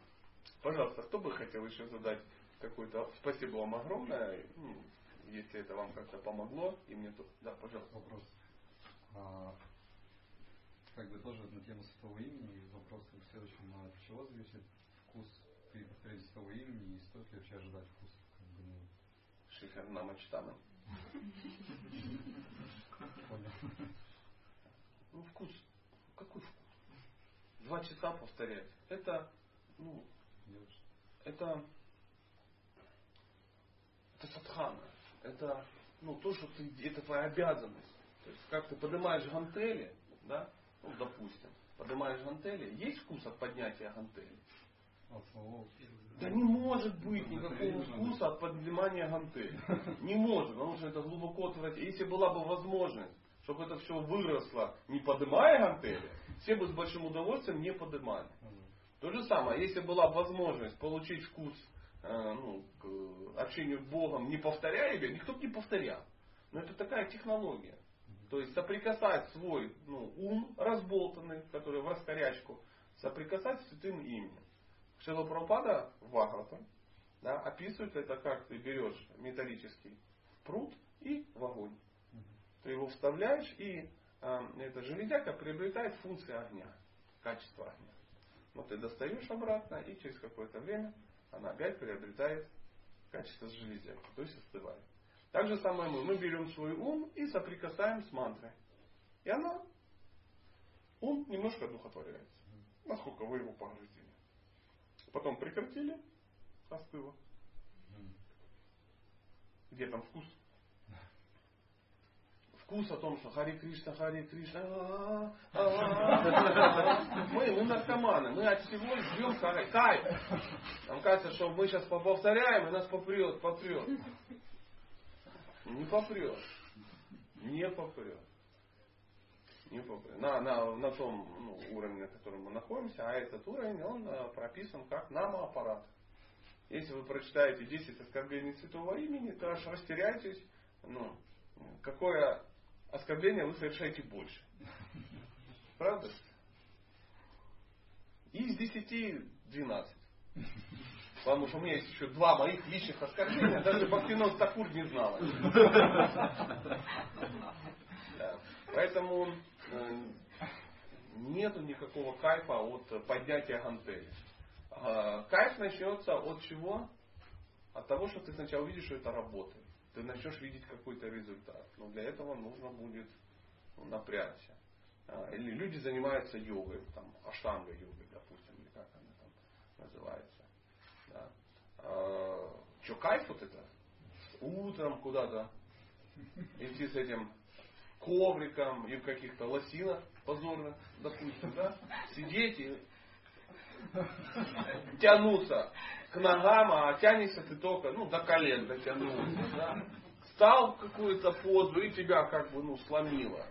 Пожалуйста, кто бы хотел еще задать какой-то... Спасибо вам огромное. Ну, если это вам как-то помогло, и мне то... Да, пожалуйста. Вопрос. Как бы тоже на тему святого имени. Вопрос в следующем. А от чего зависит вкус при повторении святого имени и стоит ли вообще ожидать вкус? Как бы, ну... Шихарна Мачтана. Понял. Ну, вкус. Какой вкус? Два часа повторять. Это, ну, это, это садхана. Это, ну, то, что ты, это твоя обязанность. То есть, как ты поднимаешь гантели, да, ну, допустим, поднимаешь гантели, есть вкус от поднятия гантели? Да не может быть никакого вкуса от поднимания гантели. Не может, потому что это глубоко отвратительно. Если была бы возможность, чтобы это все выросло, не поднимая гантели, все бы с большим удовольствием не поднимали. То же самое, если была возможность получить вкус э, ну, к общению с Богом, не повторяя его, никто бы не повторял. Но это такая технология. То есть соприкасать свой ну, ум разболтанный, который в раскорячку, соприкасать с святым именем. Шила Прабхупада в Ахрата да, описывает это, как ты берешь металлический пруд и в огонь. Ты его вставляешь, и э, эта железяка приобретает функции огня, качество огня. Но ты достаешь обратно, и через какое-то время она опять приобретает качество железяки, то есть остывает. Так же самое мы. Мы берем свой ум и соприкасаем с мантрой. И она, ум немножко одухотворяется. Насколько вы его погрузили. Потом прекратили, остыло. Где там вкус? Вкус о том, что Хари Кришна, Хари Кришна. Мы, мы наркоманы, мы от всего ждем кайф. Нам кажется, что мы сейчас повторяем, и нас попрет, попрет. Не попрет. Не попрет. Не попрет. На, на, на том ну, уровне, на котором мы находимся, а этот уровень, он э, прописан как намоаппарат. Если вы прочитаете 10 оскорблений святого имени, то аж растеряетесь, ну, какое оскорбление вы совершаете больше. Правда? Из 10 12. Потому что у меня есть еще два моих личных оскорбления, даже Бхактинот Такур не знал. Да. Поэтому э, нету никакого кайфа от поднятия гантели. Э, кайф начнется от чего? От того, что ты сначала видишь, что это работает. Ты начнешь видеть какой-то результат. Но для этого нужно будет ну, напрячься. Э, или люди занимаются йогой, там, аштанга йогой, допустим, или как она там называется. А, что, кайф вот это? Утром куда-то идти с этим ковриком и в каких-то лосинах позорных, допустим, да? Сидеть и тянуться к ногам, а тянешься ты только, ну, до колен дотянулся, да? Стал в какую-то позу и тебя как бы, ну, сломило.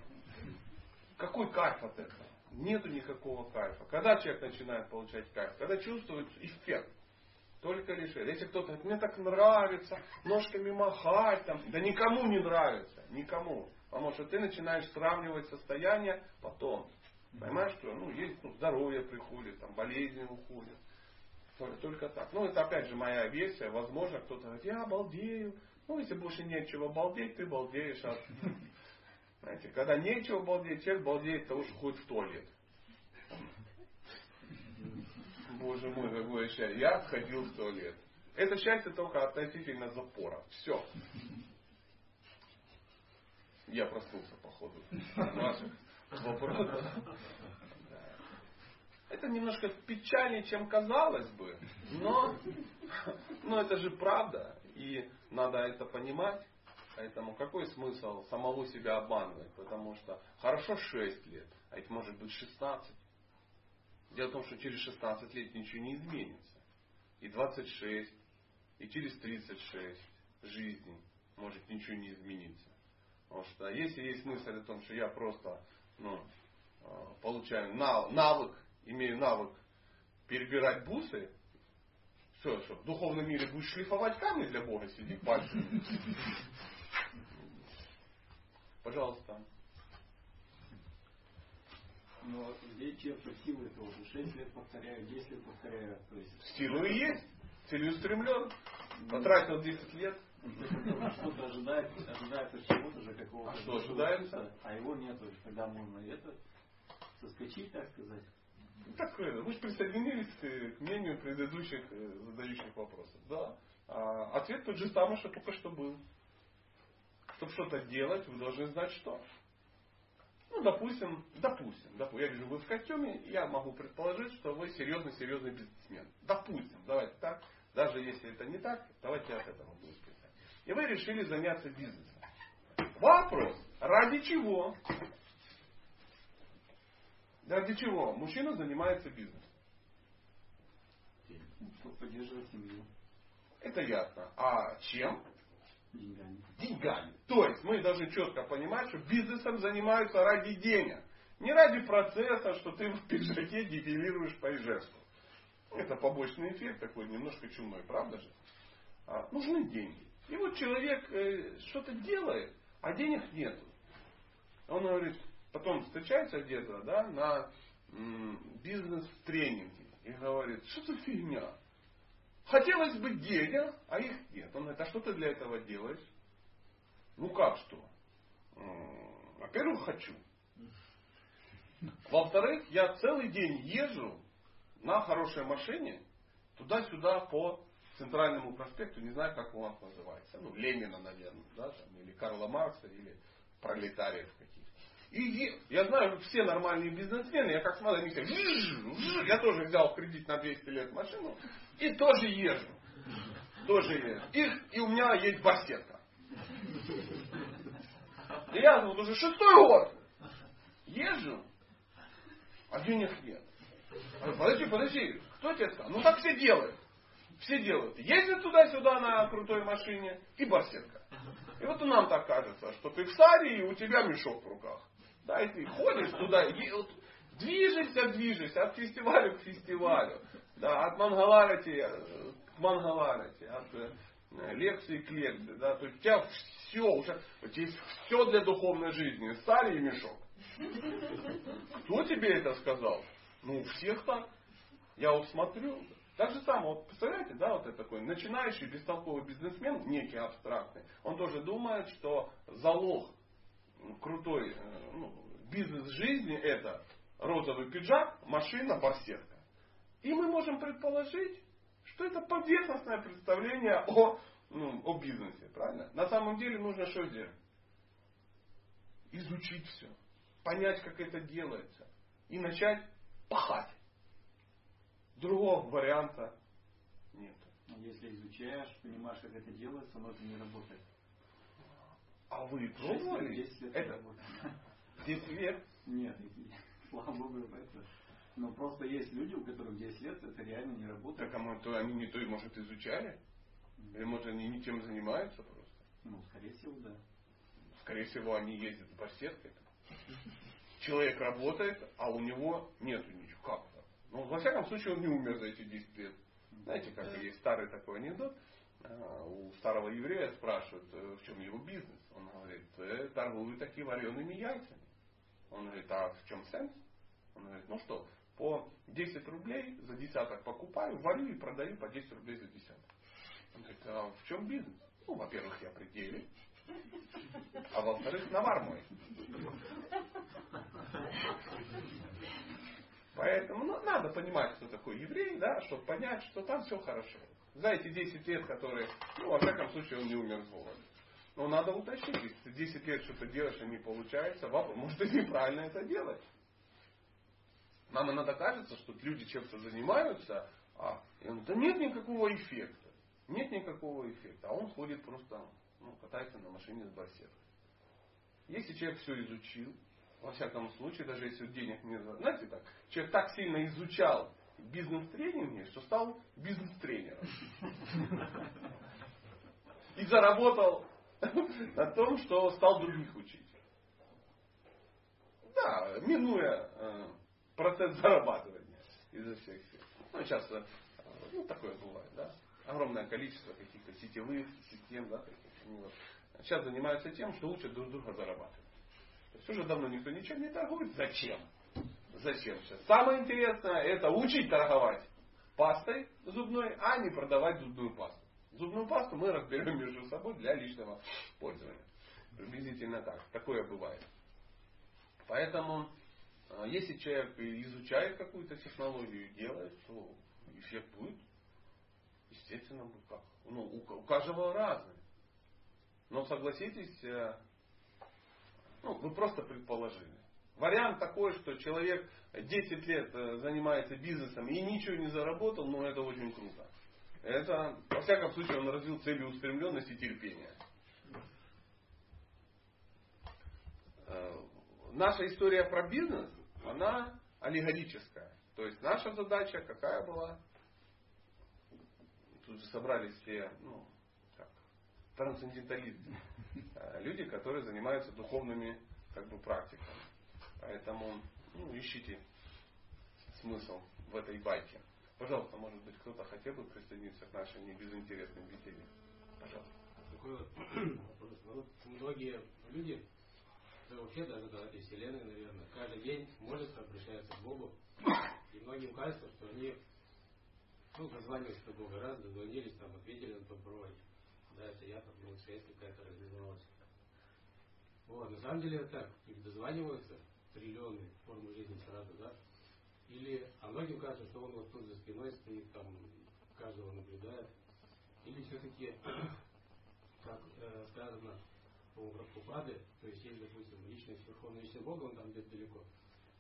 Какой кайф от этого? Нету никакого кайфа. Когда человек начинает получать кайф? Когда чувствует эффект. Только лишь это. Если кто-то говорит, мне так нравится, ножками махать, там, да никому не нравится. Никому. Потому что ты начинаешь сравнивать состояние потом. Понимаешь, что ну, есть ну, здоровье приходит, там, болезни уходят. Только, только так. Ну, это опять же моя версия. Возможно, кто-то говорит, я балдею. Ну, если больше нечего балдеть, ты балдеешь от... Знаете, когда нечего балдеть, человек балдеет от того, что ходит в туалет. Боже мой, какое счастье. Я ходил в туалет. Это счастье только относительно запора. Все. Я проснулся, походу. Ваших. Это немножко печальнее, чем казалось бы. Но, но это же правда. И надо это понимать. Поэтому какой смысл самого себя обманывать? Потому что хорошо 6 лет, а ведь может быть 16. Дело в том, что через 16 лет ничего не изменится. И 26, и через 36 жизней может ничего не измениться. Потому что если есть мысль о том, что я просто ну, э, получаю навык, имею навык перебирать бусы, все, что в духовном мире будешь шлифовать камни для Бога, сидеть пальцами. [laughs] Пожалуйста. Но где черпать силы, это уже 6 лет повторяю, 10 лет повторяю. То есть... Силу и есть. Целеустремлен. Потратил 10 лет. Что-то ожидает, ожидается чего-то же какого-то. А что ожидается? А его нету. Тогда можно это соскочить, так сказать. Ну, такое, вы же присоединились к мнению предыдущих э, задающих вопросов. Да. А ответ тот же самый, что только что был. Чтобы что-то делать, вы должны знать что. Ну, допустим, допустим, допустим, я вижу, вы в костюме, я могу предположить, что вы серьезный-серьезный бизнесмен. Допустим, давайте так. Даже если это не так, давайте от этого будем писать. И вы решили заняться бизнесом. Вопрос, ради чего? Ради чего мужчина занимается бизнесом? Чтобы поддерживать семью. Это ясно. А чем? Деньгами. Деньгами. То есть мы должны четко понимать, что бизнесом занимаются ради денег. Не ради процесса, что ты [laughs] в пиджаке дефилируешь по Ижевску. Это побочный эффект такой немножко чумной, правда же? А, нужны деньги. И вот человек э, что-то делает, а денег нету. Он говорит, потом встречается где-то да, на бизнес-тренинге и говорит, что за фигня? Хотелось бы денег, а их нет. Он говорит, а что ты для этого делаешь? Ну как что? Во-первых, хочу. Во-вторых, я целый день езжу на хорошей машине туда-сюда по центральному проспекту, не знаю, как у вас называется. Ну, Ленина, наверное, да, там, или Карла Маркса, или пролетариев каких-то. И я знаю, все нормальные бизнесмены, я как смотрю, они все, я тоже взял кредит на 200 лет машину и тоже езжу. Тоже езжу. И, и у меня есть барсетка. И я вот уже шестой год езжу, а денег нет. Подожди, подожди, кто тебе сказал? Ну так все делают. Все делают. Ездят туда-сюда на крутой машине и барсетка. И вот и нам так кажется, что ты в саре и у тебя мешок в руках. Да, и ты ходишь туда, и вот, движешься, движешься от фестиваля к фестивалю. Да, от Мангаларати к Мангаларати, от э, лекции к лекции. Да, то есть у тебя все, уже, у тебя есть все для духовной жизни. Сари и мешок. Кто тебе это сказал? Ну, у всех так. Я вот смотрю. Так же самое, вот представляете, да, вот это такой начинающий бестолковый бизнесмен, некий абстрактный, он тоже думает, что залог крутой э, ну, бизнес жизни это розовый пиджак, машина, барсетка. И мы можем предположить, что это поверхностное представление о, ну, о бизнесе, правильно? На самом деле нужно что сделать? Изучить все, понять, как это делается, и начать пахать. Другого варианта нет. Если изучаешь, понимаешь, как это делается, но это не работает. А вы пробовали? 10 лет это? 10 [laughs] лет? Нет, [laughs] слава богу, это. Но просто есть люди, у которых 10 лет это реально не работает. Так а то, они не то, может, изучали? Или может они не тем занимаются просто? Ну, скорее всего, да. Скорее всего, они ездят по сетке. Человек работает, а у него нету ничего. Как так? Ну, во всяком случае, он не умер за эти 10 лет. Знаете, как есть старый такой анекдот. А, у старого еврея спрашивают, э, в чем его бизнес. Он говорит, э, торгую такие вареными яйцами. Он говорит, а в чем сенс? Он говорит, ну что, по 10 рублей за десяток покупаю, варю и продаю по 10 рублей за десяток. Он говорит, а в чем бизнес? Ну, во-первых, я пределе, а во-вторых, навар мой. Поэтому ну, надо понимать, кто такой еврей, да, чтобы понять, что там все хорошо. За эти 10 лет, которые, ну, во всяком случае, он не умер с голоду. Но надо уточнить, если ты 10 лет что-то делаешь и не получается, вопрос, может ты неправильно это делаешь. Нам иногда кажется, что люди чем-то занимаются, а да нет никакого эффекта. Нет никакого эффекта. А он ходит просто, ну, катается на машине с барсеткой. Если человек все изучил, во всяком случае, даже если денег не... Знаете так, человек так сильно изучал бизнес-тренинге, что стал бизнес-тренером. И заработал [laughs] на том, что стал других учить. Да, минуя э, процесс зарабатывания изо всех сил. Ну, сейчас э, ну, такое бывает, да. Огромное количество каких-то сетевых систем, да, таких. Сейчас занимаются тем, что учат друг друга зарабатывать. То есть уже давно никто ничем не торгует. Зачем? Зачем сейчас? Самое интересное это учить торговать пастой зубной, а не продавать зубную пасту. Зубную пасту мы разберем между собой для личного пользования. Приблизительно так. Такое бывает. Поэтому, а, если человек изучает какую-то технологию и делает, то эффект будет. Естественно, как. Ну, у каждого разный. Но согласитесь, э, ну, вы просто предположили. Вариант такой, что человек 10 лет э, занимается бизнесом и ничего не заработал, но это очень круто. Это, во всяком случае, он развил целеустремленность и терпение. Э, наша история про бизнес, она аллегорическая. То есть наша задача какая была? Тут же собрались все, ну, как, трансценденталисты. Э, люди, которые занимаются духовными как бы, практиками. Поэтому ну, ищите смысл в этой байке. Пожалуйста, может быть, кто-то хотел бы присоединиться к нашей небезынтересной беседе. Пожалуйста. Такой вот. [clears throat] Ну, многие люди, вообще даже до этой вселенной, наверное, каждый день молятся, обращаются к Богу. И многим кажется, что они ну, дозваниваются до Бога раз, дозвонились, там, ответили на бровь. Да, это я, там, ну, связь какая-то реализовалась. Вот, на самом деле это так, их дозваниваются, триллионы формы жизни сразу, да? Или, а многим кажется, что он вот тут за спиной стоит, там, каждого наблюдает. Или все-таки, [clears throat] как э, сказано по Прабхупады, то есть есть, допустим, личность Верховного Личного Бога, он там где-то далеко.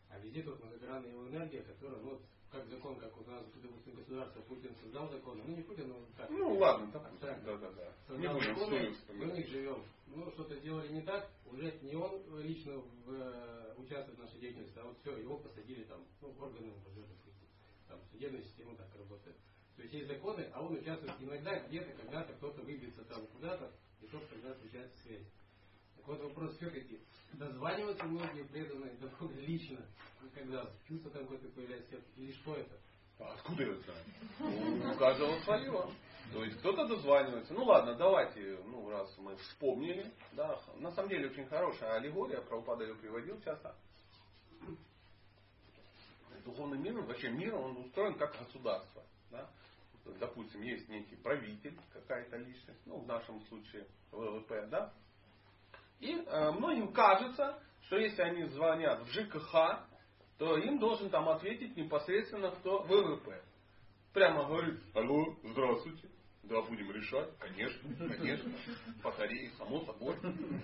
А везде тут многогранная его энергия, которая, вот, как закон, как у нас, допустим, государство, Путин создал закон, ну не Путин, но так. Ну ладно, так, так да, да, да. Создал не законы, мы в них живем. Ну, что-то сделали не так, уже не он лично в, э, участвует в нашей деятельности, а вот все, его посадили там, ну, органы уже, допустим, там, судебная система так работает. То есть есть законы, а он участвует иногда, где-то, когда-то кто-то выбьется там куда-то, и только тогда включается связь. Вот вопрос все-таки, дозваниваются многие преданные [laughs] до Бога лично, когда чувство какое-то появляется, или что это? А откуда я знаю? У каждого свое. То есть кто-то дозванивается. Ну ладно, давайте, ну раз мы вспомнили, да, на самом деле очень хорошая аллегория, Прабхупада ее приводил часто. Духовный мир, вообще мир, он устроен как государство. Да? Допустим, есть некий правитель, какая-то личность, ну в нашем случае ВВП, да, и э, многим кажется, что если они звонят в ЖКХ, то им должен там ответить непосредственно кто ВВП. Прямо говорит, алло, здравствуйте. Да, будем решать, конечно, конечно. Батареи, само собой,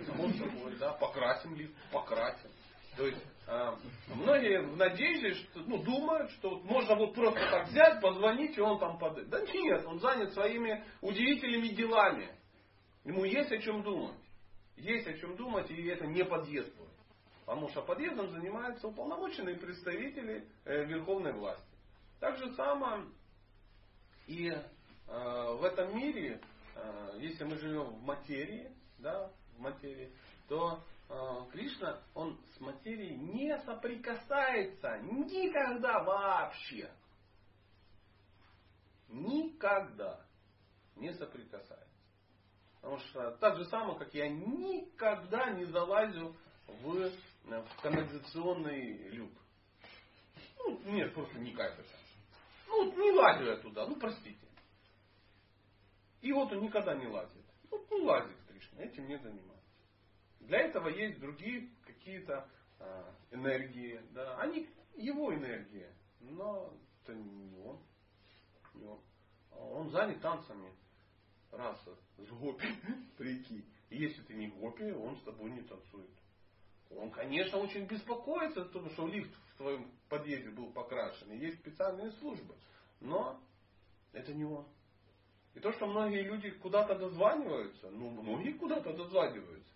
само собой, да, покрасим ли, покрасим. То есть э, многие в надежде, что, ну, думают, что вот можно вот просто так взять, позвонить, и он там подает. Да нет, он занят своими удивительными делами. Ему есть о чем думать. Есть о чем думать, и это не подъезд будет. Потому что подъездом занимаются уполномоченные представители э, верховной власти. Так же самое и э, в этом мире, э, если мы живем в материи, да, в материи, то Кришна, он с материей не соприкасается никогда вообще. Никогда не соприкасается. Потому что так же самое, как я никогда не залазю в, в канализационный люк. Ну, нет, просто не кайфа. Ну, не лазю я туда, ну простите. И вот он никогда не лазит. Вот не лазит Кришна, этим не занимается. Для этого есть другие какие-то э, энергии. Да. Они его энергии, но это не он. Не он. он занят танцами раса с гопи, прикинь. Если ты не гопи, он с тобой не танцует. Он, конечно, очень беспокоится, потому что лифт в твоем подъезде был покрашен. И есть специальные службы. Но это не он. И то, что многие люди куда-то дозваниваются, ну, многие куда-то дозваниваются.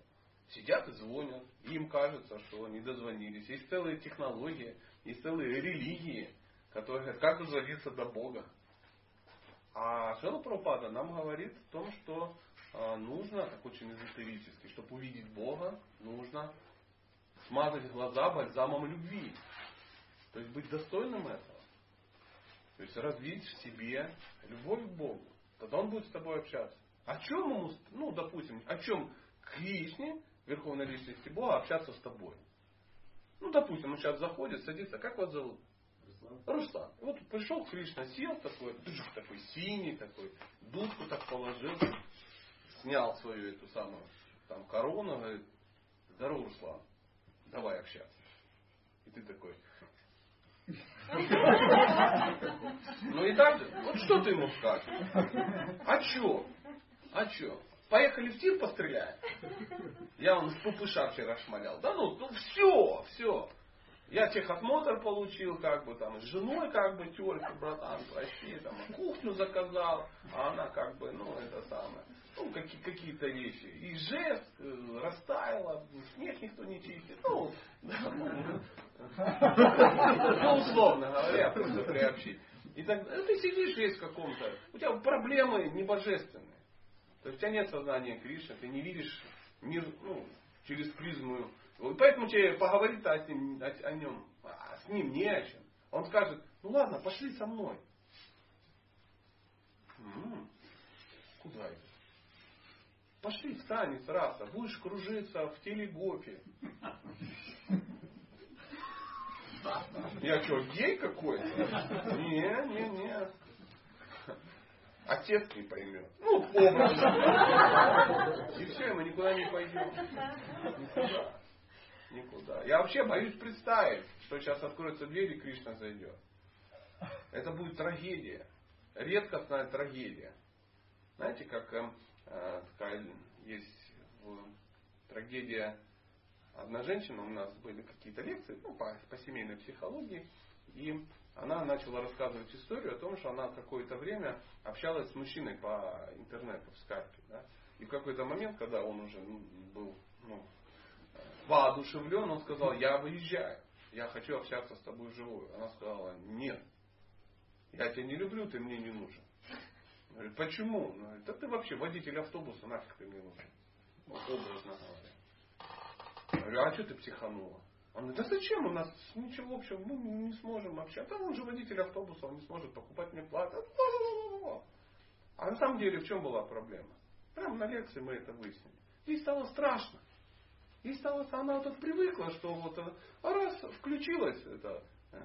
Сидят и звонят. И им кажется, что они дозвонились. Есть целые технологии, есть целые религии, говорит, как дозвониться до Бога. А Шила Прабхупада нам говорит о том, что э, нужно, так очень эзотерически, чтобы увидеть Бога, нужно смазать глаза бальзамом любви. То есть быть достойным этого. То есть развить в себе любовь к Богу. Тогда он будет с тобой общаться. О чем ему, ну, допустим, о чем Кришне, Верховной Личности Бога, общаться с тобой? Ну, допустим, он сейчас заходит, садится, как вас зовут? Руслан. Вот пришел Кришна, сел такой, такой синий такой, дудку так положил, снял свою эту самую там корону, говорит, здорово, Руслан, давай общаться. И ты такой, ну и так. Вот что ты ему скажешь? А чё? А чё? Поехали в тир постреляем? Я он в ППШ вчера шмалял. Да ну, ну все, все. Я техосмотр получил, как бы там, с женой как бы тёлька, братан, прости, там, кухню заказал, а она как бы, ну, это самое, ну, какие, какие-то вещи. И жест э, растаяла, снег никто не чистит. Ну, ну, условно говоря, просто приобщить. И так, ну, ты сидишь весь в каком-то, у тебя проблемы не божественные. То есть у тебя нет сознания Кришны, ты не видишь мир ну, через призму вот поэтому тебе поговорить о, о, о нем, а с ним не о чем. Он скажет, ну ладно, пошли со мной. М-м, куда это? Пошли, встань раса, будешь кружиться в телегофе. Я что, гей какой-то? Не, не, не. Отец не поймет. Ну, образно. И все, мы никуда не пойдем. Никуда никуда. Я вообще боюсь представить, что сейчас откроются двери, Кришна зайдет. Это будет трагедия. Редкостная трагедия. Знаете, как э, э такая есть в, трагедия одна женщина, у нас были какие-то лекции ну, по, по семейной психологии, и она начала рассказывать историю о том, что она какое-то время общалась с мужчиной по интернету, в скайпе. Да? И в какой-то момент, когда он уже ну, был ну, воодушевлен, он сказал, я выезжаю, я хочу общаться с тобой вживую. Она сказала, нет, я тебя не люблю, ты мне не нужен. Он говорит, почему? Он говорит, да ты вообще водитель автобуса, нафиг ты мне нужен. Вот образно говоря. Я говорю, а что ты психанула? Он говорит, да зачем у нас ничего общего, мы не сможем общаться. Да он же водитель автобуса, он не сможет покупать мне плату. А на самом деле в чем была проблема? Прямо на лекции мы это выяснили. Ей стало страшно. И стало, она вот привыкла, что вот э, раз включилась это, э,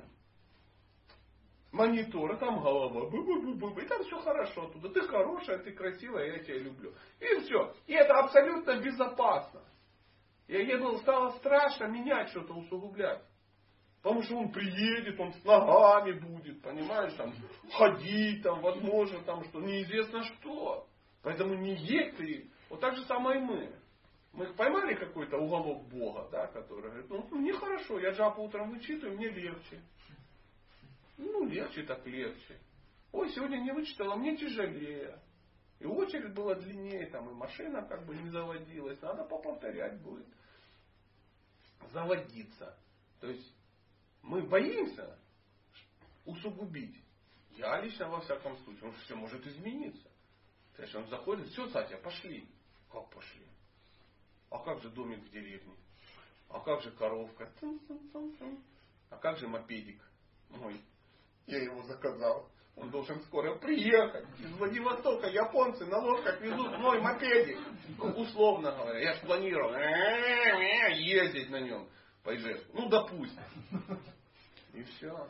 монитор, и там голова, бу -бу -бу -бу, и там все хорошо оттуда. Ты хорошая, ты красивая, я тебя люблю. И все. И это абсолютно безопасно. И ей было, стало страшно менять что-то, усугублять. Потому что он приедет, он с ногами будет, понимаешь, там, ходить, там, возможно, там, что неизвестно что. Поэтому не едь ты. Вот так же самое и мы. Мы поймали какой-то уголок Бога, да, который говорит, ну, мне хорошо, я джапу утром вычитываю, мне легче. Ну, легче так легче. Ой, сегодня не вычитала, мне тяжелее. И очередь была длиннее, там и машина как бы не заводилась. Надо поповторять будет. Заводиться. То есть мы боимся усугубить. Я лично во всяком случае, потому что все может измениться. То есть он заходит, все, Сатя, пошли. Как пошли? А как же домик в деревне? А как же коровка? А как же мопедик мой? Я его заказал. Он должен скоро приехать. Из Владивостока японцы на лодках везут мой мопедик. Условно говоря. Я же планировал ездить на нем по Ижевску. Ну, допустим. И все.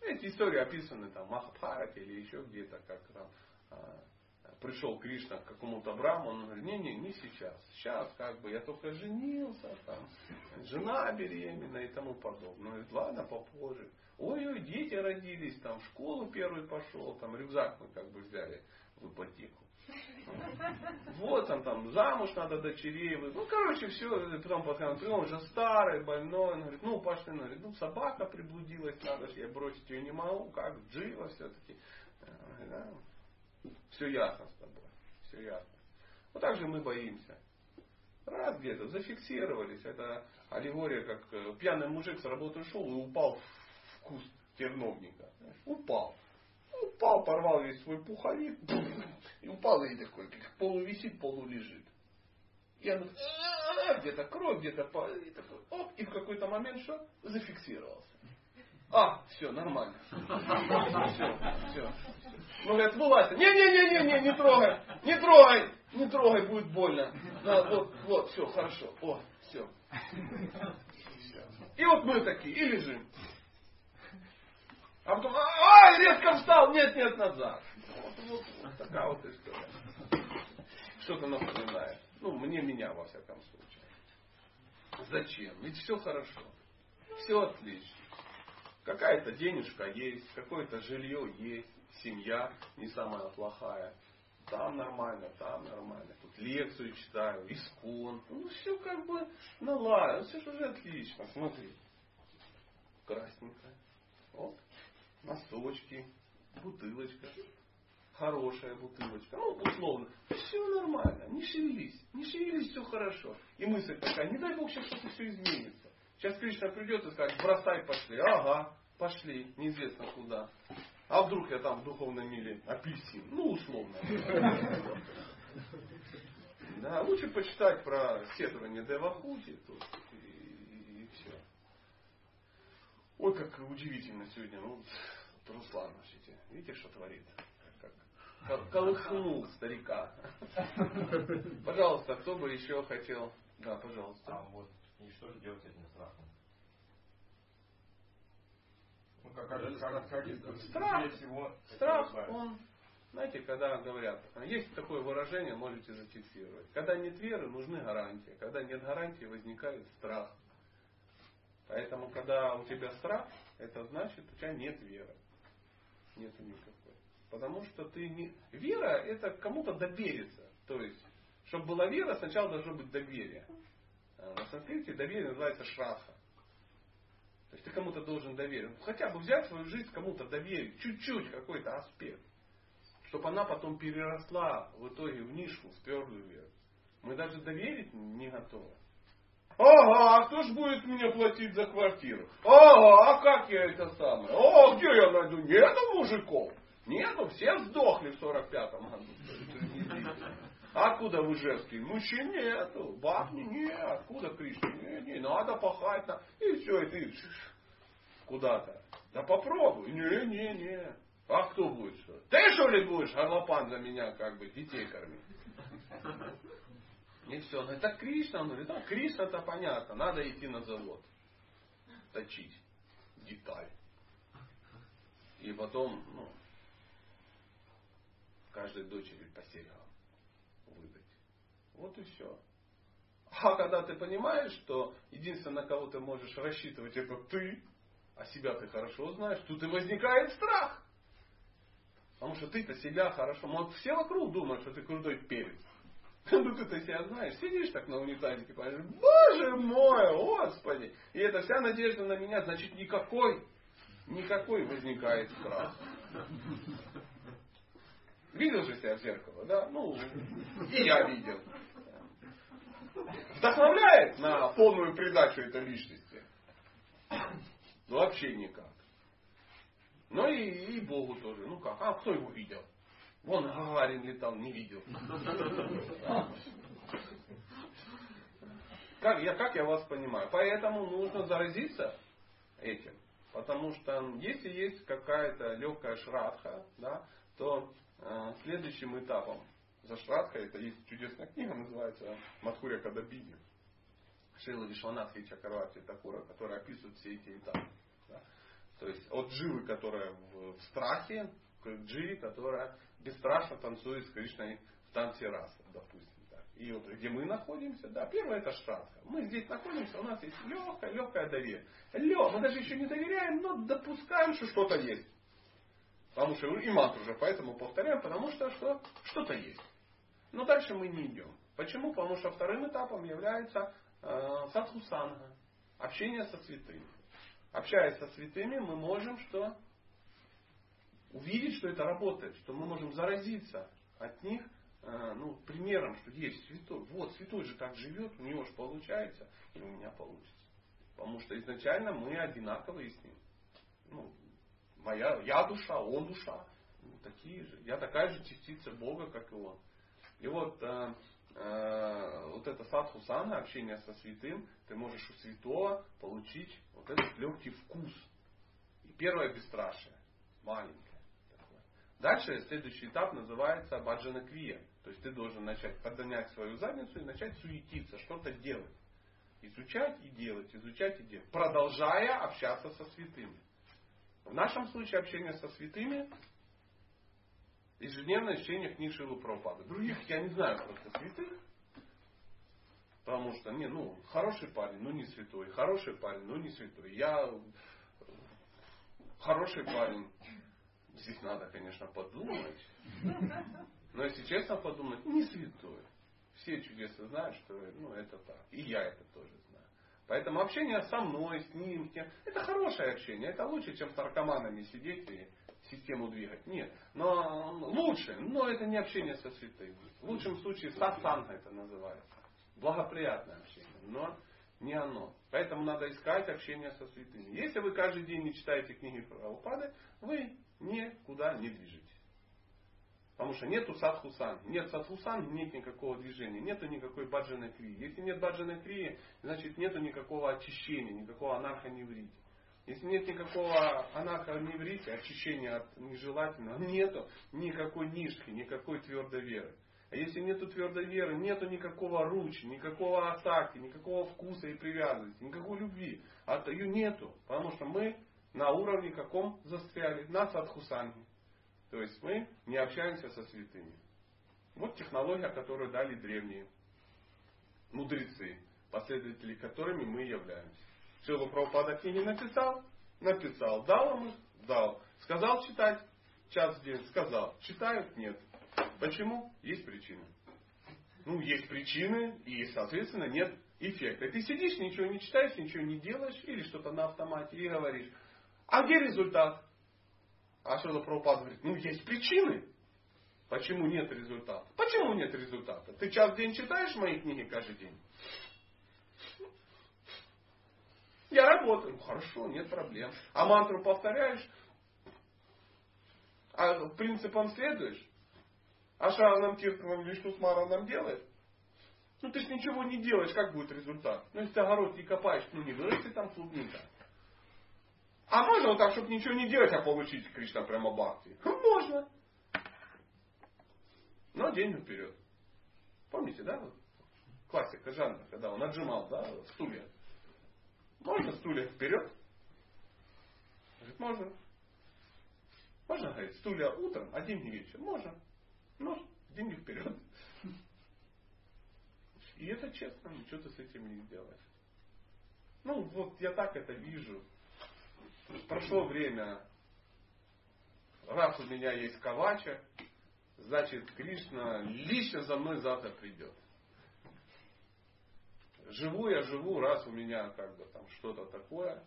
Эти истории описаны там в Махабхарате или еще где-то, как там пришел Кришна к какому-то браману, он говорит, не-не, не сейчас. Сейчас как бы я только женился, там, жена беременна и тому подобное. Он говорит, ладно, попозже. Ой-ой, дети родились, там, в школу первый пошел, там, рюкзак мы как бы взяли в ипотеку. Вот он там, замуж надо дочерей. Ну, короче, все. Потом пока он уже старый, больной. Он говорит, ну, пошли. Он говорит, ну, собака приблудилась, надо же, я бросить ее не могу. Как, джива все-таки. Да? Все ясно с тобой. Все ясно. Вот так же мы боимся. Раз где-то зафиксировались. Это аллегория, как э, пьяный мужик с работы шел и упал в куст терновника. Упал. Упал, порвал весь свой пуховик. [laughs] И упал и такой, как полу висит, полу лежит. И он где-то кровь, где-то и такой, оп, и в какой-то момент что? Зафиксировался. А, все, нормально. Все, все. Ну, говорят, вылазь. Не-не-не-не, не трогай, не трогай, не трогай, будет больно. Да, вот, вот, все, хорошо. О, все. И вот мы такие, и лежим. А потом, ай, резко встал, нет, нет, назад. Вот, вот, вот такая вот история. Что-то напоминает. Ну, мне меня, во всяком случае. Зачем? Ведь все хорошо. Все отлично. Какая-то денежка есть, какое-то жилье есть, семья не самая плохая. Там нормально, там нормально. Тут лекцию читаю, искон. Ну, все как бы наладно. Все же уже отлично. Смотри. Красненькая. Вот. Носочки. Бутылочка. Хорошая бутылочка. Ну, условно. Все нормально. Не шевелись. Не шевелись, все хорошо. И мысль такая, не дай Бог, сейчас что-то все изменится. Сейчас Кришна придет и скажет, бросай, пошли. Ага, пошли, неизвестно куда. А вдруг я там в духовном мире апельсин? Ну, условно. Да, лучше почитать про сетование Девахути тут и, все. Ой, как удивительно сегодня. Ну, Руслан, видите, видите, что творит? Как, как колыхнул старика. Пожалуйста, кто бы еще хотел? Да, пожалуйста. А вот, и что же делать с этим страхом? Ну, как, как, как, как, Страх. всего Страх, он, знаете, когда говорят, есть такое выражение, можете зафиксировать. Когда нет веры, нужны гарантии. Когда нет гарантии, возникает страх. Поэтому, когда у тебя страх, это значит, у тебя нет веры. Нету никакой. Потому что ты не... Вера это кому-то довериться. То есть, чтобы была вера, сначала должно быть доверие. А на санскрите доверие называется шраха. То есть ты кому-то должен доверить. Хотя бы взять свою жизнь кому-то доверить. Чуть-чуть какой-то аспект. Чтобы она потом переросла в итоге в нишу, в твердую веру. Мы даже доверить не готовы. Ага, а кто ж будет мне платить за квартиру? Ага, а как я это самое? О, где я найду? Нету мужиков. Нету, все сдохли в 45-м году. Откуда в Ижевске? Мужчин нету, баб не, не, откуда Кришна? Не, не, надо пахать. И все, и ты куда-то. Да попробуй. Не, не, не. А кто будет что? Ты что ли будешь, горлопан, за меня как бы детей кормить? И все. Ну это Кришна. Он говорит, да, Кришна это понятно. Надо идти на завод. Точить деталь. И потом, ну, каждой дочери по. Вот и все. А когда ты понимаешь, что единственное, на кого ты можешь рассчитывать, это ты, а себя ты хорошо знаешь, тут и возникает страх. Потому что ты-то себя хорошо. Вот все вокруг думают, что ты крутой перец. [laughs] Ну ты-то себя знаешь. Сидишь так на унитазике, понимаешь, боже мой, господи. И это вся надежда на меня, значит никакой, никакой возникает страх. Видел же себя в зеркало, да? Ну, и я видел. Вдохновляет на полную придачу этой личности? Ну, вообще никак. Ну и, и Богу тоже. Ну как? А кто его видел? Вон Гагарин летал, не видел. Как я, как я вас понимаю? Поэтому нужно заразиться этим. Потому что если есть какая-то легкая шрадха, да, то э, следующим этапом за шрадха, это есть чудесная книга, называется Мадхуря Кадабиги. Шейла Вишванатхи Чакарвати Такура, которая описывает все эти этапы. Да. То есть от дживы, которая в, страхе, к дживе, которая бесстрашно танцует с Кришной в танце раса, допустим. Так. И вот где мы находимся, да, первое это шрадха. Мы здесь находимся, у нас есть легкое, легкое доверие. Лег, мы даже еще не доверяем, но допускаем, что что-то есть. Потому что и мантру уже поэтому повторяем, потому что что? Что-то есть. Но дальше мы не идем. Почему? Потому что вторым этапом является э, садхусанга, общение со святыми. Общаясь со святыми, мы можем что? Увидеть, что это работает, что мы можем заразиться от них э, ну, примером, что есть святой. Вот, святой же так живет, у него же получается, и у меня получится. Потому что изначально мы одинаковые с ним. Ну, Моя, я душа, он душа. Ну, такие же. Я такая же частица Бога, как и он. И вот, э, э, вот это садху сана, общение со святым, ты можешь у святого получить вот этот легкий вкус. И первое бесстрашие. Маленькое. Такое. Дальше следующий этап называется баджана крия. То есть ты должен начать подгонять свою задницу и начать суетиться, что-то делать. Изучать и делать, изучать и делать. Продолжая общаться со святыми. В нашем случае общение со святыми ежедневное чтение книг Шилы Прабхупады. Других я не знаю просто святых. Потому что, не, ну, хороший парень, но не святой. Хороший парень, но не святой. Я хороший парень. Здесь надо, конечно, подумать. Но если честно подумать, не святой. Все чудесно знают, что ну, это так. И я это тоже знаю. Поэтому общение со мной, с ним, с тем, это хорошее общение. Это лучше, чем с наркоманами сидеть и систему двигать. Нет. Но лучше, но это не общение со святыми. В лучшем случае сатсанга это называется. Благоприятное общение. Но не оно. Поэтому надо искать общение со святыми. Если вы каждый день не читаете книги Прабхупады, вы никуда не движетесь. Потому что нету садхусан. Нет садхусан, нет никакого движения. Нету никакой баджаной крии. Если нет баджаной крии, значит нету никакого очищения, никакого анархоневрити. Если нет никакого анархоневрити, очищения от нежелательного, нету никакой нишки, никакой твердой веры. А если нету твердой веры, нету никакого ручи, никакого атаки, никакого вкуса и привязанности, никакой любви. А ее нету. Потому что мы на уровне каком застряли? На садхусанге. То есть мы не общаемся со святыми. Вот технология, которую дали древние мудрецы, последователи которыми мы являемся. Шила Прабхупада книги написал? Написал. Дал ему? Дал. Сказал читать? Час в день. Сказал. Читают? Нет. Почему? Есть причины. Ну, есть причины, и, соответственно, нет эффекта. Ты сидишь, ничего не читаешь, ничего не делаешь, или что-то на автомате, и говоришь. А где результат? А Шила Прабхупада говорит, ну есть причины, почему нет результата. Почему нет результата? Ты час в день читаешь мои книги каждый день? Я работаю. Ну, хорошо, нет проблем. А мантру повторяешь? А принципам следуешь? А Шаранам Киртанам Вишну Смаранам делает? Ну ты ж ничего не делаешь, как будет результат? Ну если ты огород не копаешь, ну не вырастет там клубника. А можно вот так, чтобы ничего не делать, а получить Кришна прямо бхакти? Можно. Но день вперед. Помните, да? Классика жанра, когда он отжимал да, стулья. Можно стулья вперед? Говорит, можно. Можно, говорит, стулья утром, а деньги вечером? Можно. Ну, деньги вперед. И это честно, ничего ты с этим не сделаешь. Ну, вот я так это вижу. Прошло время. Раз у меня есть кавача, значит Кришна лично за мной завтра придет. Живу я живу, раз у меня как бы там что-то такое,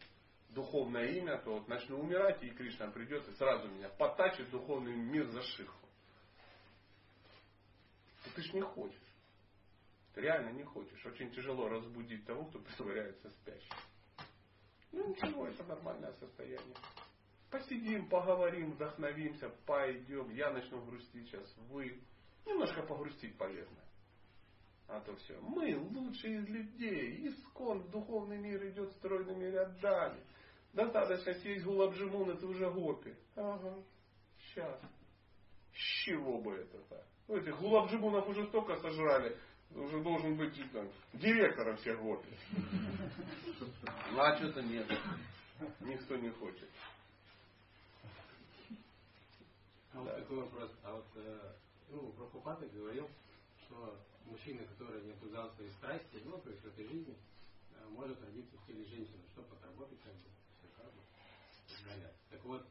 духовное имя, то вот начну умирать, и Кришна придет и сразу меня подтачит духовный мир за шиху. И ты ж не хочешь. Ты реально не хочешь. Очень тяжело разбудить того, кто [laughs] притворяется спящим. Ну ничего, это нормальное состояние. Посидим, поговорим, вдохновимся, пойдем. Я начну грустить сейчас. Вы. Немножко погрустить полезно. А то все. Мы лучшие из людей. Искон в духовный мир идет стройными рядами. Достаточно сесть гулабджимун, это уже гопи. Ага. Сейчас. С чего бы это так? Ну, этих гулабджимунов уже столько сожрали уже должен быть там, директором всех гопи. [laughs] Ну а что-то нет. Никто не хочет. А вот такой вопрос. А вот э, ну, Прабхупада говорил, что мужчина, который не обуздал свои страсти, ну, то есть в этой жизни, э, может родиться в теле женщины, чтобы отработать как бы, все далее. Так вот,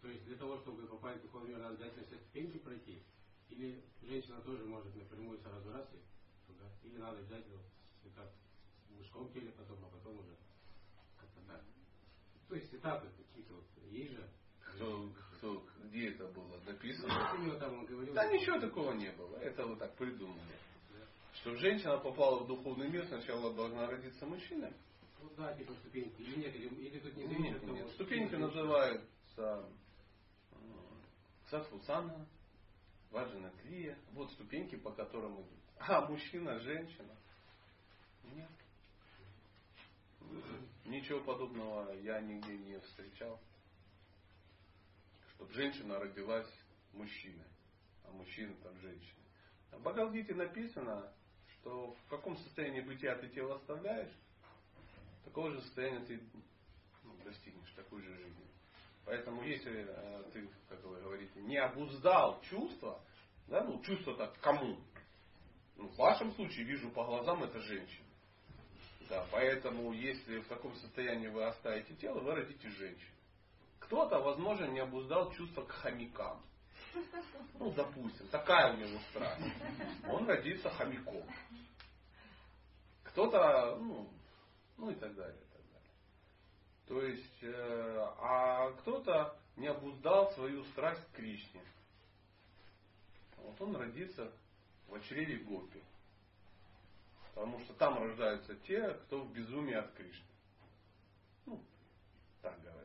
то есть для того, чтобы попасть в духовный мир, надо обязательно все ступеньки пройти, или женщина тоже может напрямую сразу раз и туда, или надо взять вот, этап в мужском теле потом, а потом уже как-то так. То есть этапы какие-то вот есть же. Кто, кто, где это было написано? Да ничего такого не было. Это вот так придумали. Что женщина попала в духовный мир, сначала должна родиться мужчина. Ну да, типа ступеньки. Или нет, или, или тут не Нет, зависит нет. что Ступеньки ты- называют с Сатвусана, Ваджана Крия. Вот ступеньки, по которым идут. А мужчина, женщина. Нет. Ничего подобного я нигде не встречал. Чтобы женщина родилась мужчиной, а мужчина там женщиной. В Бхагавдгите написано, что в каком состоянии бытия ты тело оставляешь, такого же состояния ты ну, достигнешь, такой же жизни. Поэтому если э, ты, как вы говорите, не обуздал чувства, да, ну чувства так кому? Ну, в вашем случае вижу по глазам это женщина. Да, поэтому если в таком состоянии вы оставите тело, вы родите женщину. Кто-то, возможно, не обуздал чувства к хомякам. Ну, допустим, такая у него страсть. Он родится хомяком. Кто-то, ну, ну и так далее. И так далее. То есть, э, а кто-то не обуздал свою страсть к Кришне. Вот он родится в чреве Гопи. Потому что там рождаются те, кто в безумии от Кришны. Ну, так говорят.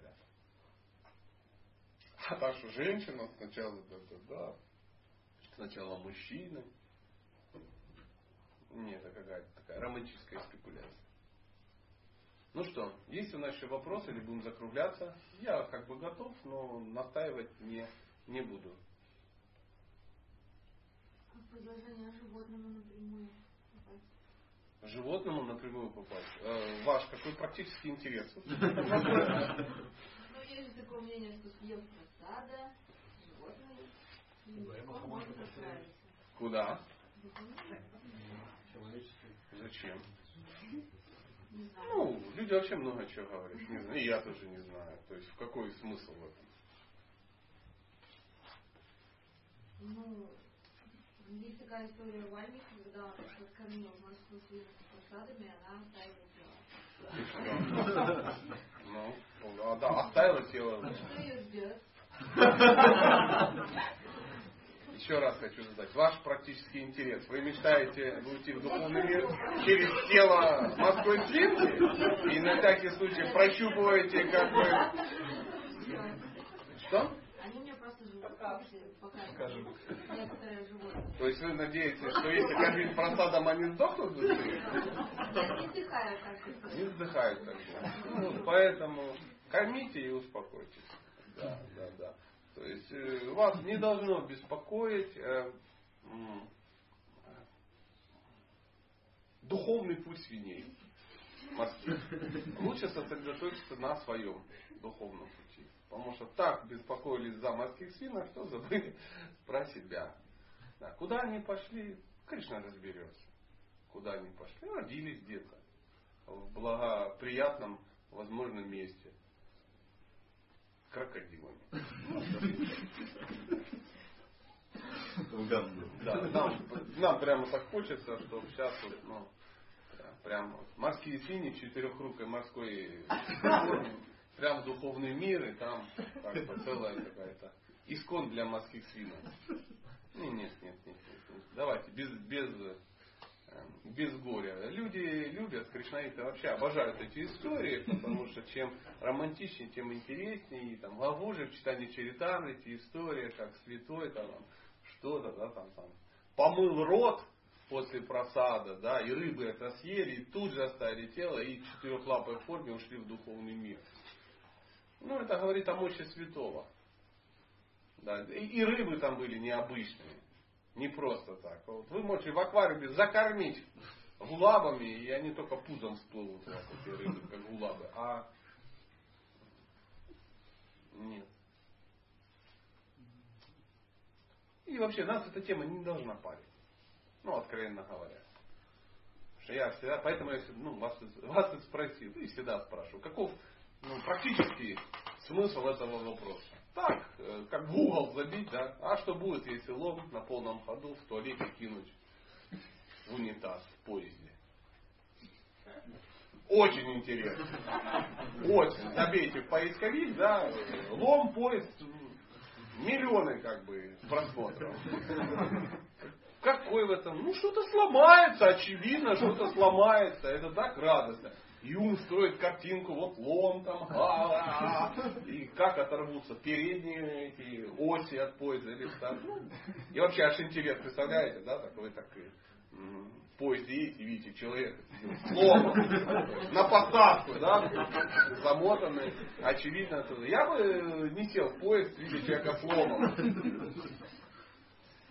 [laughs] А так что женщина сначала да-да-да, сначала мужчина. Нет, это какая-то такая романтическая спекуляция. Ну что, есть у нас еще вопросы или будем закругляться? Я как бы готов, но настаивать не, не буду. Предложение животному напрямую попасть. Животному напрямую попасть. Э, ваш какой практический интерес? [laughs] Ну, есть такое мнение, что съел может отправиться. Куда? Человеческий. Зачем? Ну, люди вообще много чего говорят. Не знаю, и я тоже не знаю. То есть в какой смысл в этом? Ну, есть такая история в Вальмике, когда он подкормил морскую свинку просадами, она оставила тело. Ну, а, да, оставила тело. Что ее ждет? Еще раз хочу задать. Ваш практический интерес. Вы мечтаете уйти в духовный мир через тело морской свинки? И на всякий случай прощупываете как бы... Что? Они мне просто живут, показывают некоторые животные. То есть вы надеетесь, что если кормить просадом, они сдохнут быстрее? Не вздыхаю как Не вздыхают тогда. Ну, поэтому кормите и успокойтесь. Да, да, да. То есть э, вас не должно беспокоить э, м, духовный путь свиней. Лучше сосредоточиться на своем духовном пути. Потому что так беспокоились за морских свинок, что забыли [laughs] про себя. Да, куда они пошли, Кришна разберется. Куда они пошли? Родились где-то. В благоприятном, возможном месте. Крокодилами. Да, нам, нам прямо так хочется, что сейчас вот, ну, прям морские свиньи в четырехрукой морской прям духовный мир, и там как бы целая какая-то искон для морских свинок. Не, нет, нет, нет, нет, нет. Давайте, без, без, э, без горя. Люди любят, кришнаиты вообще обожают эти истории, потому что чем романтичнее, тем интереснее. И там Лавужи в читании Чаритан, эти истории, как святой, там, что-то, да, там, там, помыл рот после просада, да, и рыбы это съели, и тут же оставили тело, и четырехлапой форме ушли в духовный мир. Ну, это говорит о мощи святого. Да, и, и рыбы там были необычные. Не просто так. Вот вы можете в аквариуме закормить гулабами, и они только пузом всплывут, вас эти рыбы, как гулабы. А нет. И вообще нас эта тема не должна парить. Ну, откровенно говоря. Потому что я всегда, поэтому я ну, вас, вас и спросил, и всегда спрашиваю, каков ну, практический смысл этого вопроса. Так, э, как в угол забить, да. А что будет, если лом на полном ходу в туалете кинуть в унитаз в поезде? Очень интересно. Очень. Забейте в поисковик, да, лом, поезд, миллионы как бы просмотров. Какой в этом? Ну, что-то сломается, очевидно, что-то сломается. Это так радостно. Ум строит картинку, вот лом там, а, а, и как оторвутся передние эти оси от поезда или там. И вообще аж интерес, представляете, да, такой такой в поезде едете, видите, человек сломан, на посадку, да, замотанный, очевидно оттуда. Я бы не сел в поезд, видя человека сломан.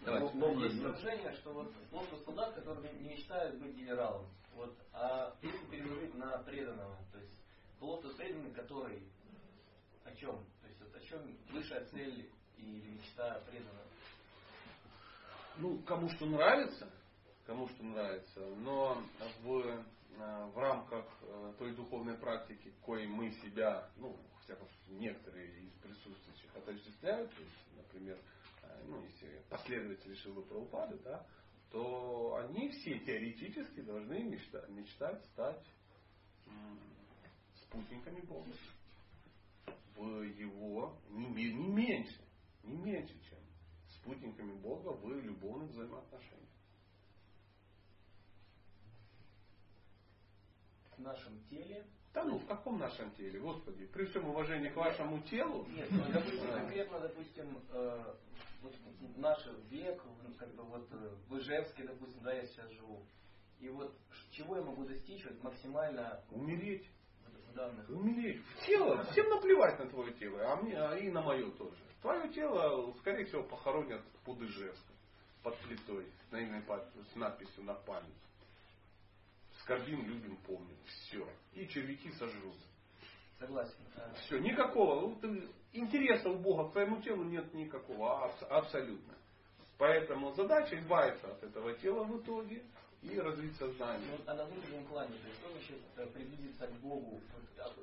Есть выражение, что вот плотный солдат, который не мечтает быть генералом. Вот, а если переложить на преданного, то есть плотно преданный, который о чем? То есть вот, о чем высшая цель или мечта преданного? Ну, кому что нравится, кому что нравится, но в, э, в рамках э, той духовной практики, коей мы себя, ну, хотя бы некоторые из присутствующих отождествляют, то есть, например, э, ну, если последователи Шилы Прабхупады, да, то они все теоретически должны мечтать, мечтать стать спутниками Бога. В его не, не меньше, не меньше, чем спутниками Бога в любовных взаимоотношениях. В нашем теле да ну, в каком нашем теле, Господи? При всем уважении к вашему телу. Нет, ну, допустим, конкретно, допустим, э, вот наш век, как бы вот э, в Ижевске, допустим, да, я сейчас живу. И вот чего я могу достичь вот, максимально... Умереть. Данных... Умереть. В тело. Всем наплевать на твое тело, а мне, а и на мое тоже. Твое тело, скорее всего, похоронят под Ижевском, под плитой, с надписью на память. Скорбим, любим, помним. Все. И червяки сожрут. Согласен. Все, никакого. Ну, интереса у Бога к твоему телу нет никакого. Абсолютно. Поэтому задача избавиться от этого тела в итоге и развить сознание. Ну, а на внутреннем плане, то есть что значит э, приблизиться к Богу?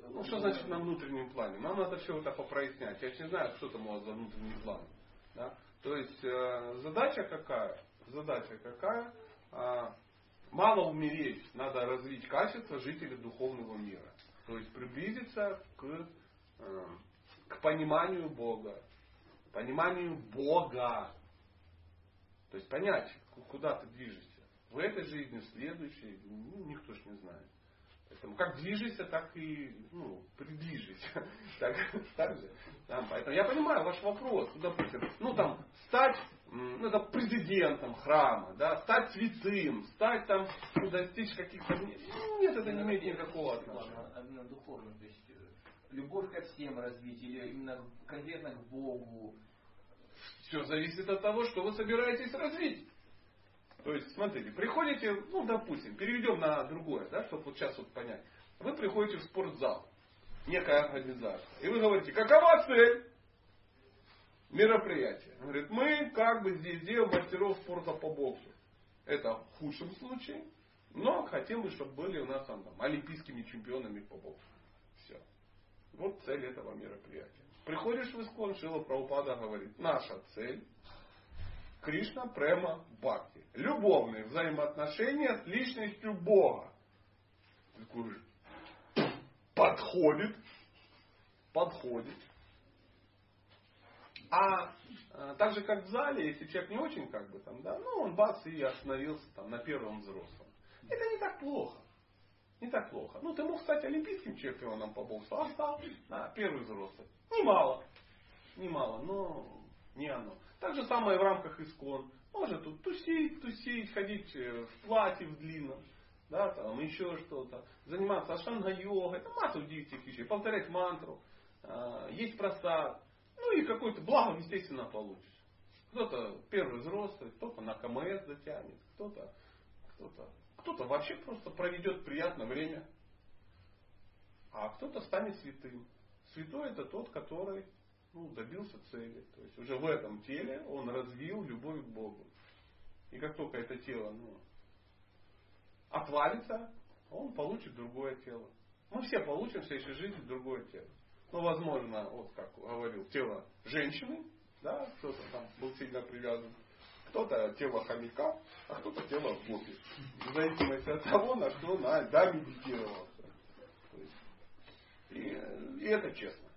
Ну что значит на внутреннем плане? Нам надо все это попрояснять. Я же не знаю, что там у вас за внутренний план. Да? То есть э, задача какая? Задача какая? А, мало умереть, надо развить качество жителя духовного мира. То есть приблизиться к, э, к пониманию Бога. Пониманию Бога. То есть понять, куда ты движешься. В этой жизни, в следующей, ну, никто ж не знает. Поэтому как движешься, так и ну, приближись. [laughs] так, так же. Да, поэтому я понимаю ваш вопрос. Ну, допустим, ну там стать ну, это президентом храма, да, стать святым, стать там, ну, достичь каких-то... Нет, это не имеет никакого отношения. Именно духовно, то есть э, любовь ко всем развить или именно конкретно к Богу. Все зависит от того, что вы собираетесь развить. То есть, смотрите, приходите, ну, допустим, переведем на другое, да, чтобы вот сейчас вот понять. Вы приходите в спортзал, некая организация, и вы говорите, какова цель? Мероприятие. Говорит, мы как бы здесь делаем мастеров спорта по боксу. Это в худшем случае, но хотим бы, чтобы были у нас там, там олимпийскими чемпионами по боксу. Все. Вот цель этого мероприятия. Приходишь в Искон, Шила Праупада говорит, наша цель Кришна Према Бхакти. Любовные взаимоотношения с личностью Бога. Подходит. Подходит. А э, так же, как в зале, если человек не очень как бы там, да, ну он бац и остановился там на первом взрослом. Это не так плохо. Не так плохо. Ну, ты мог стать олимпийским чемпионом по боксу, а стал а, первый взрослый. Немало. Немало, но не оно. Так же самое в рамках искон. Можно тут тусить, тусить, ходить э, в платье в длинном, да, там еще что-то. Заниматься ашанга-йогой, это масса удивительных вещей. Повторять мантру, а, есть просад, ну и какое-то благо, естественно, получишь. Кто-то первый взрослый, кто-то на КМС затянет, кто-то, кто-то, кто-то вообще просто проведет приятное время, а кто-то станет святым. Святой это тот, который ну, добился цели. То есть уже в этом теле он развил любовь к Богу. И как только это тело ну, отвалится, он получит другое тело. Мы все получим в следующей жизни другое тело ну, возможно, вот как говорил, тело женщины, да, кто-то там был сильно привязан, кто-то тело хомяка, а кто-то тело гопи. В зависимости от того, на что на, да, медитировался. И, и это честно.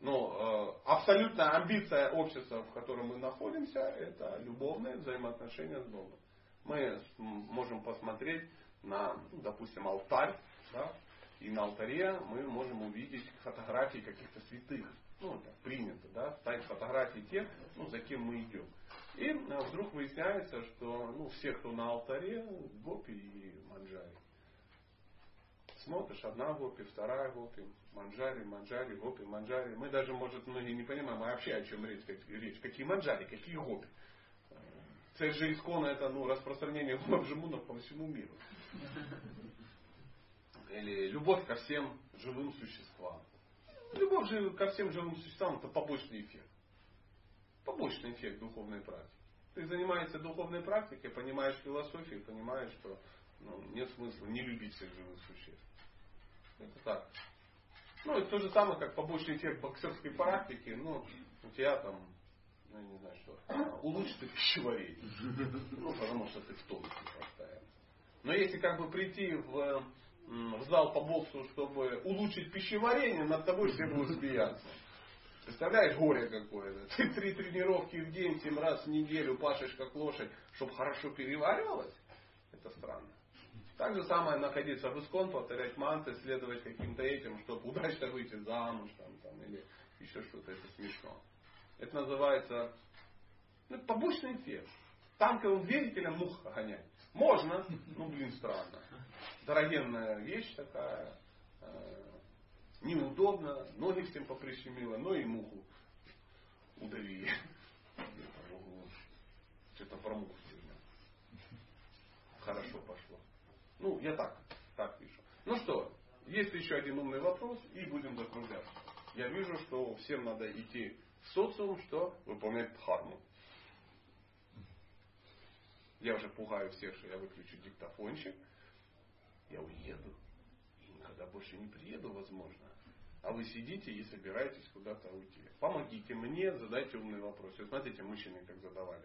Но э, абсолютная амбиция общества, в котором мы находимся, это любовные взаимоотношения с Богом. Мы можем посмотреть на, допустим, алтарь Да? И на алтаре мы можем увидеть фотографии каких-то святых. Ну, так принято, да, ставить фотографии тех, ну, за кем мы идем. И а, вдруг выясняется, что ну, все, кто на алтаре, гопи и манджари. Смотришь, одна гопи, вторая гопи, манджари, манджари, гопи, манджари. Мы даже, может, многие не понимаем, а вообще о чем речь, речь. Какие манджари, какие гопи. Цель же искона это ну, распространение [laughs] джимунов по всему миру. Или любовь ко всем живым существам. Любовь же ко всем живым существам это побочный эффект. Побочный эффект духовной практики. Ты занимаешься духовной практикой, понимаешь философию, понимаешь, что ну, нет смысла не любить всех живых существ. Это так. Ну, это то же самое, как побочный эффект боксерской практики. Ну, у тебя там, ну, я не знаю что, [clears throat] улучшится пищеварение. [laughs] Ну, потому что ты в тонусе постоянно. Но если как бы прийти в, в зал по боксу, чтобы улучшить пищеварение, над тобой все будут смеяться. Представляешь, горе какое-то. [laughs] Ты три тренировки в день, семь раз в неделю пашешь как лошадь, чтобы хорошо переваривалось. Это странно. Так же самое находиться в искон, повторять манты, следовать каким-то этим, чтобы удачно выйти замуж там, там, или еще что-то. Это смешно. Это называется ну, побочный эффект. Танковым двигателем мух гонять. Можно, ну блин, странно. Дорогенная вещь такая. Э, неудобно, ноги всем поприщемило, но и муху удавили. Что-то про муху сегодня. Хорошо пошло. Ну, я так, так пишу. Ну что, есть еще один умный вопрос, и будем закругляться. Я вижу, что всем надо идти в социум, что выполнять дхарму. Я уже пугаю всех, что я выключу диктофончик. Я уеду. И никогда больше не приеду, возможно. А вы сидите и собираетесь куда-то уйти. Помогите мне, задайте умные вопросы. Вот смотрите, мужчины как задавали.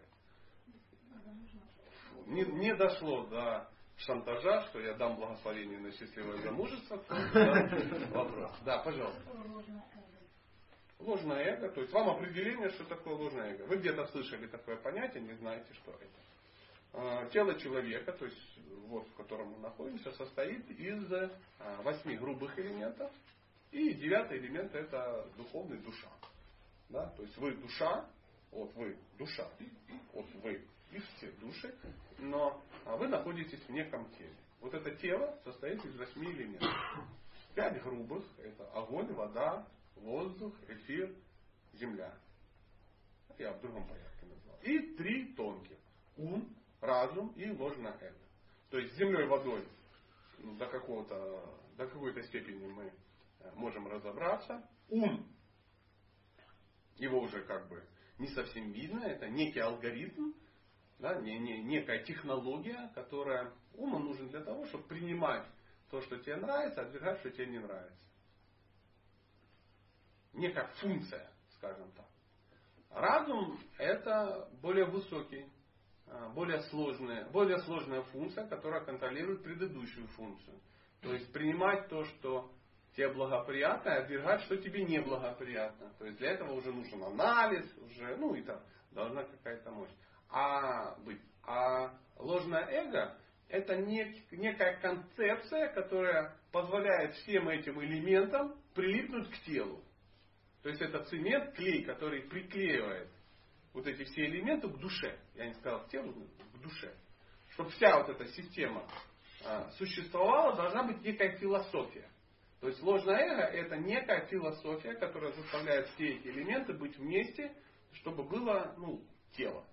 Не, не дошло до шантажа, что я дам благословение на счастливое замужество. Вопрос. Да, пожалуйста. Ложное эго, то есть вам определение, что такое ложное эго. Вы где-то слышали такое понятие, не знаете, что это. А, тело человека, то есть вот в котором мы находимся, состоит из а, восьми грубых элементов. И девятый элемент это духовный душа. Да? То есть вы душа, вот вы душа, вот вы из всех души, но вы находитесь в неком теле. Вот это тело состоит из восьми элементов. Пять грубых это огонь, вода, воздух, эфир, земля. Я в другом порядке назвал. И три тонких. Ум, разум и ложное эго. То есть землей, водой ну, до, какого-то, до какой-то степени мы э, можем разобраться. Ум, его уже как бы не совсем видно, это некий алгоритм, да, не, не, некая технология, которая уму нужен для того, чтобы принимать то, что тебе нравится, отвергать, что тебе не нравится. Некая функция, скажем так. Разум это более высокий а, более сложная, более сложная функция, которая контролирует предыдущую функцию. То есть принимать то, что тебе благоприятно, и отвергать, что тебе неблагоприятно. То есть для этого уже нужен анализ, уже, ну и там должна какая-то мощь. А, быть. а ложное эго это нек, некая концепция, которая позволяет всем этим элементам прилипнуть к телу. То есть это цемент, клей, который приклеивает вот эти все элементы к душе. Я не сказал к телу, к душе. Чтобы вся вот эта система а, существовала, должна быть некая философия. То есть ложное эго это некая философия, которая заставляет все эти элементы быть вместе, чтобы было ну, тело.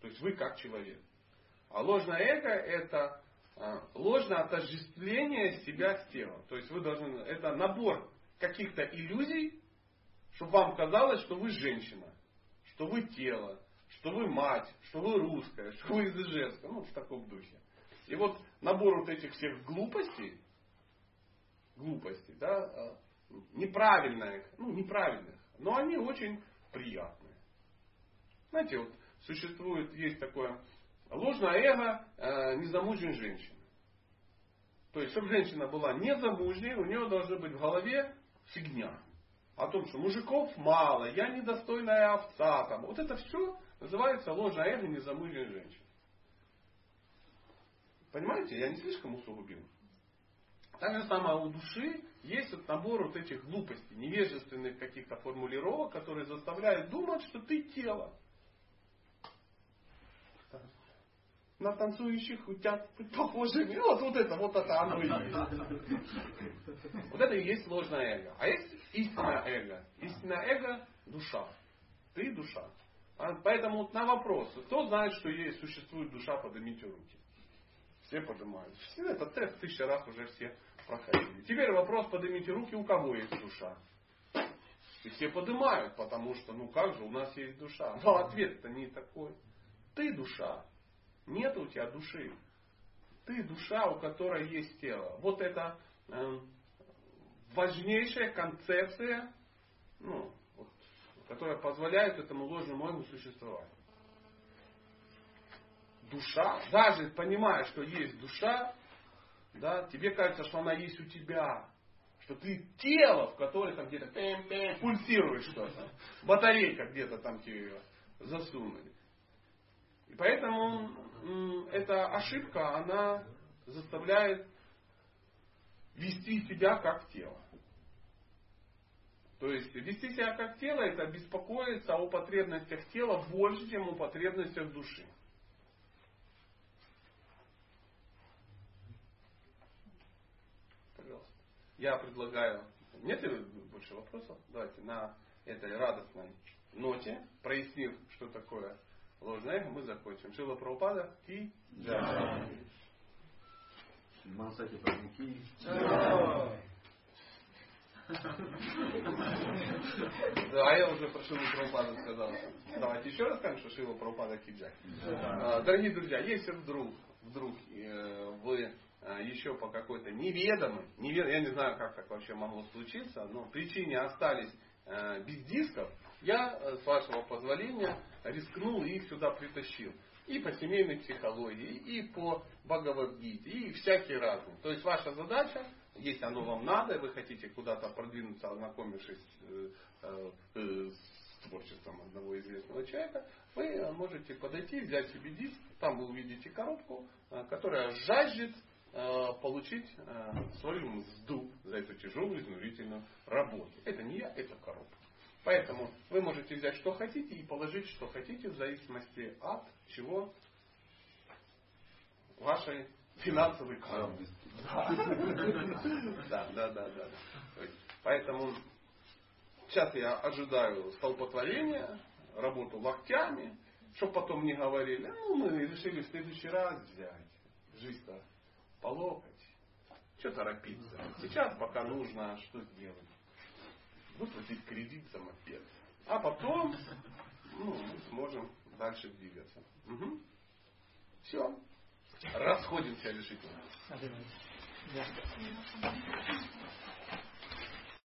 То есть вы как человек. А ложное эго это а, ложное отождествление себя с телом. То есть вы должны, это набор каких-то иллюзий, чтобы вам казалось, что вы женщина что вы тело, что вы мать, что вы русская, что вы из Ижевска, ну, в таком духе. И вот набор вот этих всех глупостей, глупостей, да, а, неправильных, ну, неправильных, но они очень приятные. Знаете, вот существует, есть такое ложное эго э, незамужней женщины. То есть, чтобы женщина была незамужней, у нее должна быть в голове фигня о том, что мужиков мало, я недостойная овца. Там. Вот это все называется ложное эго незамужней женщины. Понимаете, я не слишком усугубил. Так же самое у души есть вот набор вот этих глупостей, невежественных каких-то формулировок, которые заставляют думать, что ты тело. На танцующих утят похожими. [laughs] Вот, вот это, вот это оно и есть. Вот это и есть ложное эго. А есть истинное эго. Истинное эго – душа. Ты душа. А Поэтому вот на вопрос, кто знает, что есть, существует душа, поднимите руки. Все поднимают. Все это тест тысяча раз уже все проходили. Теперь вопрос, поднимите руки, у кого есть душа. И все поднимают, потому что, ну как же, у нас есть душа. Но ответ-то не такой. Ты душа. Нет у тебя души. Ты душа, у которой есть тело. Вот это э, важнейшая концепция, ну, вот, которая позволяет этому ложному эго существовать. Душа, даже понимая, что есть душа, да, тебе кажется, что она есть у тебя. Что ты тело, в которое там где-то пульсирует что-то. Батарейка где-то там тебе засунули. И поэтому эта ошибка, она заставляет вести себя как тело. То есть вести себя как тело это беспокоиться о потребностях тела больше, чем о потребностях души. Пожалуйста. Я предлагаю. Нет ли больше вопросов? Давайте на этой радостной ноте, прояснив, что такое ложное эго, мы закончим. Шила Прабхупада и Джай. Мансаки Прабхуки. Да, а я уже про Шилу Прабхупаду сказал. Давайте еще раз скажем, что Шила Прабхупада Киджай. А, Дорогие друзья, если вдруг, вдруг э, вы э, еще по какой-то неведомой, невед... я не знаю, как так вообще могло случиться, но причине остались э, без дисков, я, с вашего позволения, рискнул и их сюда притащил. И по семейной психологии, и по Бхагавадгите, и всякие разные. То есть ваша задача, если оно вам надо, и вы хотите куда-то продвинуться, ознакомившись э, э, с творчеством одного известного человека, вы можете подойти, взять себе диск, там вы увидите коробку, э, которая жаждет э, получить э, свою мзду за эту тяжелую, изнурительную работу. Это не я, это коробка. Поэтому вы можете взять что хотите и положить что хотите в зависимости от чего вашей финансовой коробки. Да, да, да, да. Поэтому сейчас я ожидаю столпотворения, работу локтями, чтобы потом не говорили, ну мы решили в следующий раз взять. Жизнь-то по локоть. Что торопиться? Сейчас пока нужно что сделать? Выплатить кредит за мопед. А потом ну, мы сможем дальше двигаться. Угу. Все. Расходимся решительно.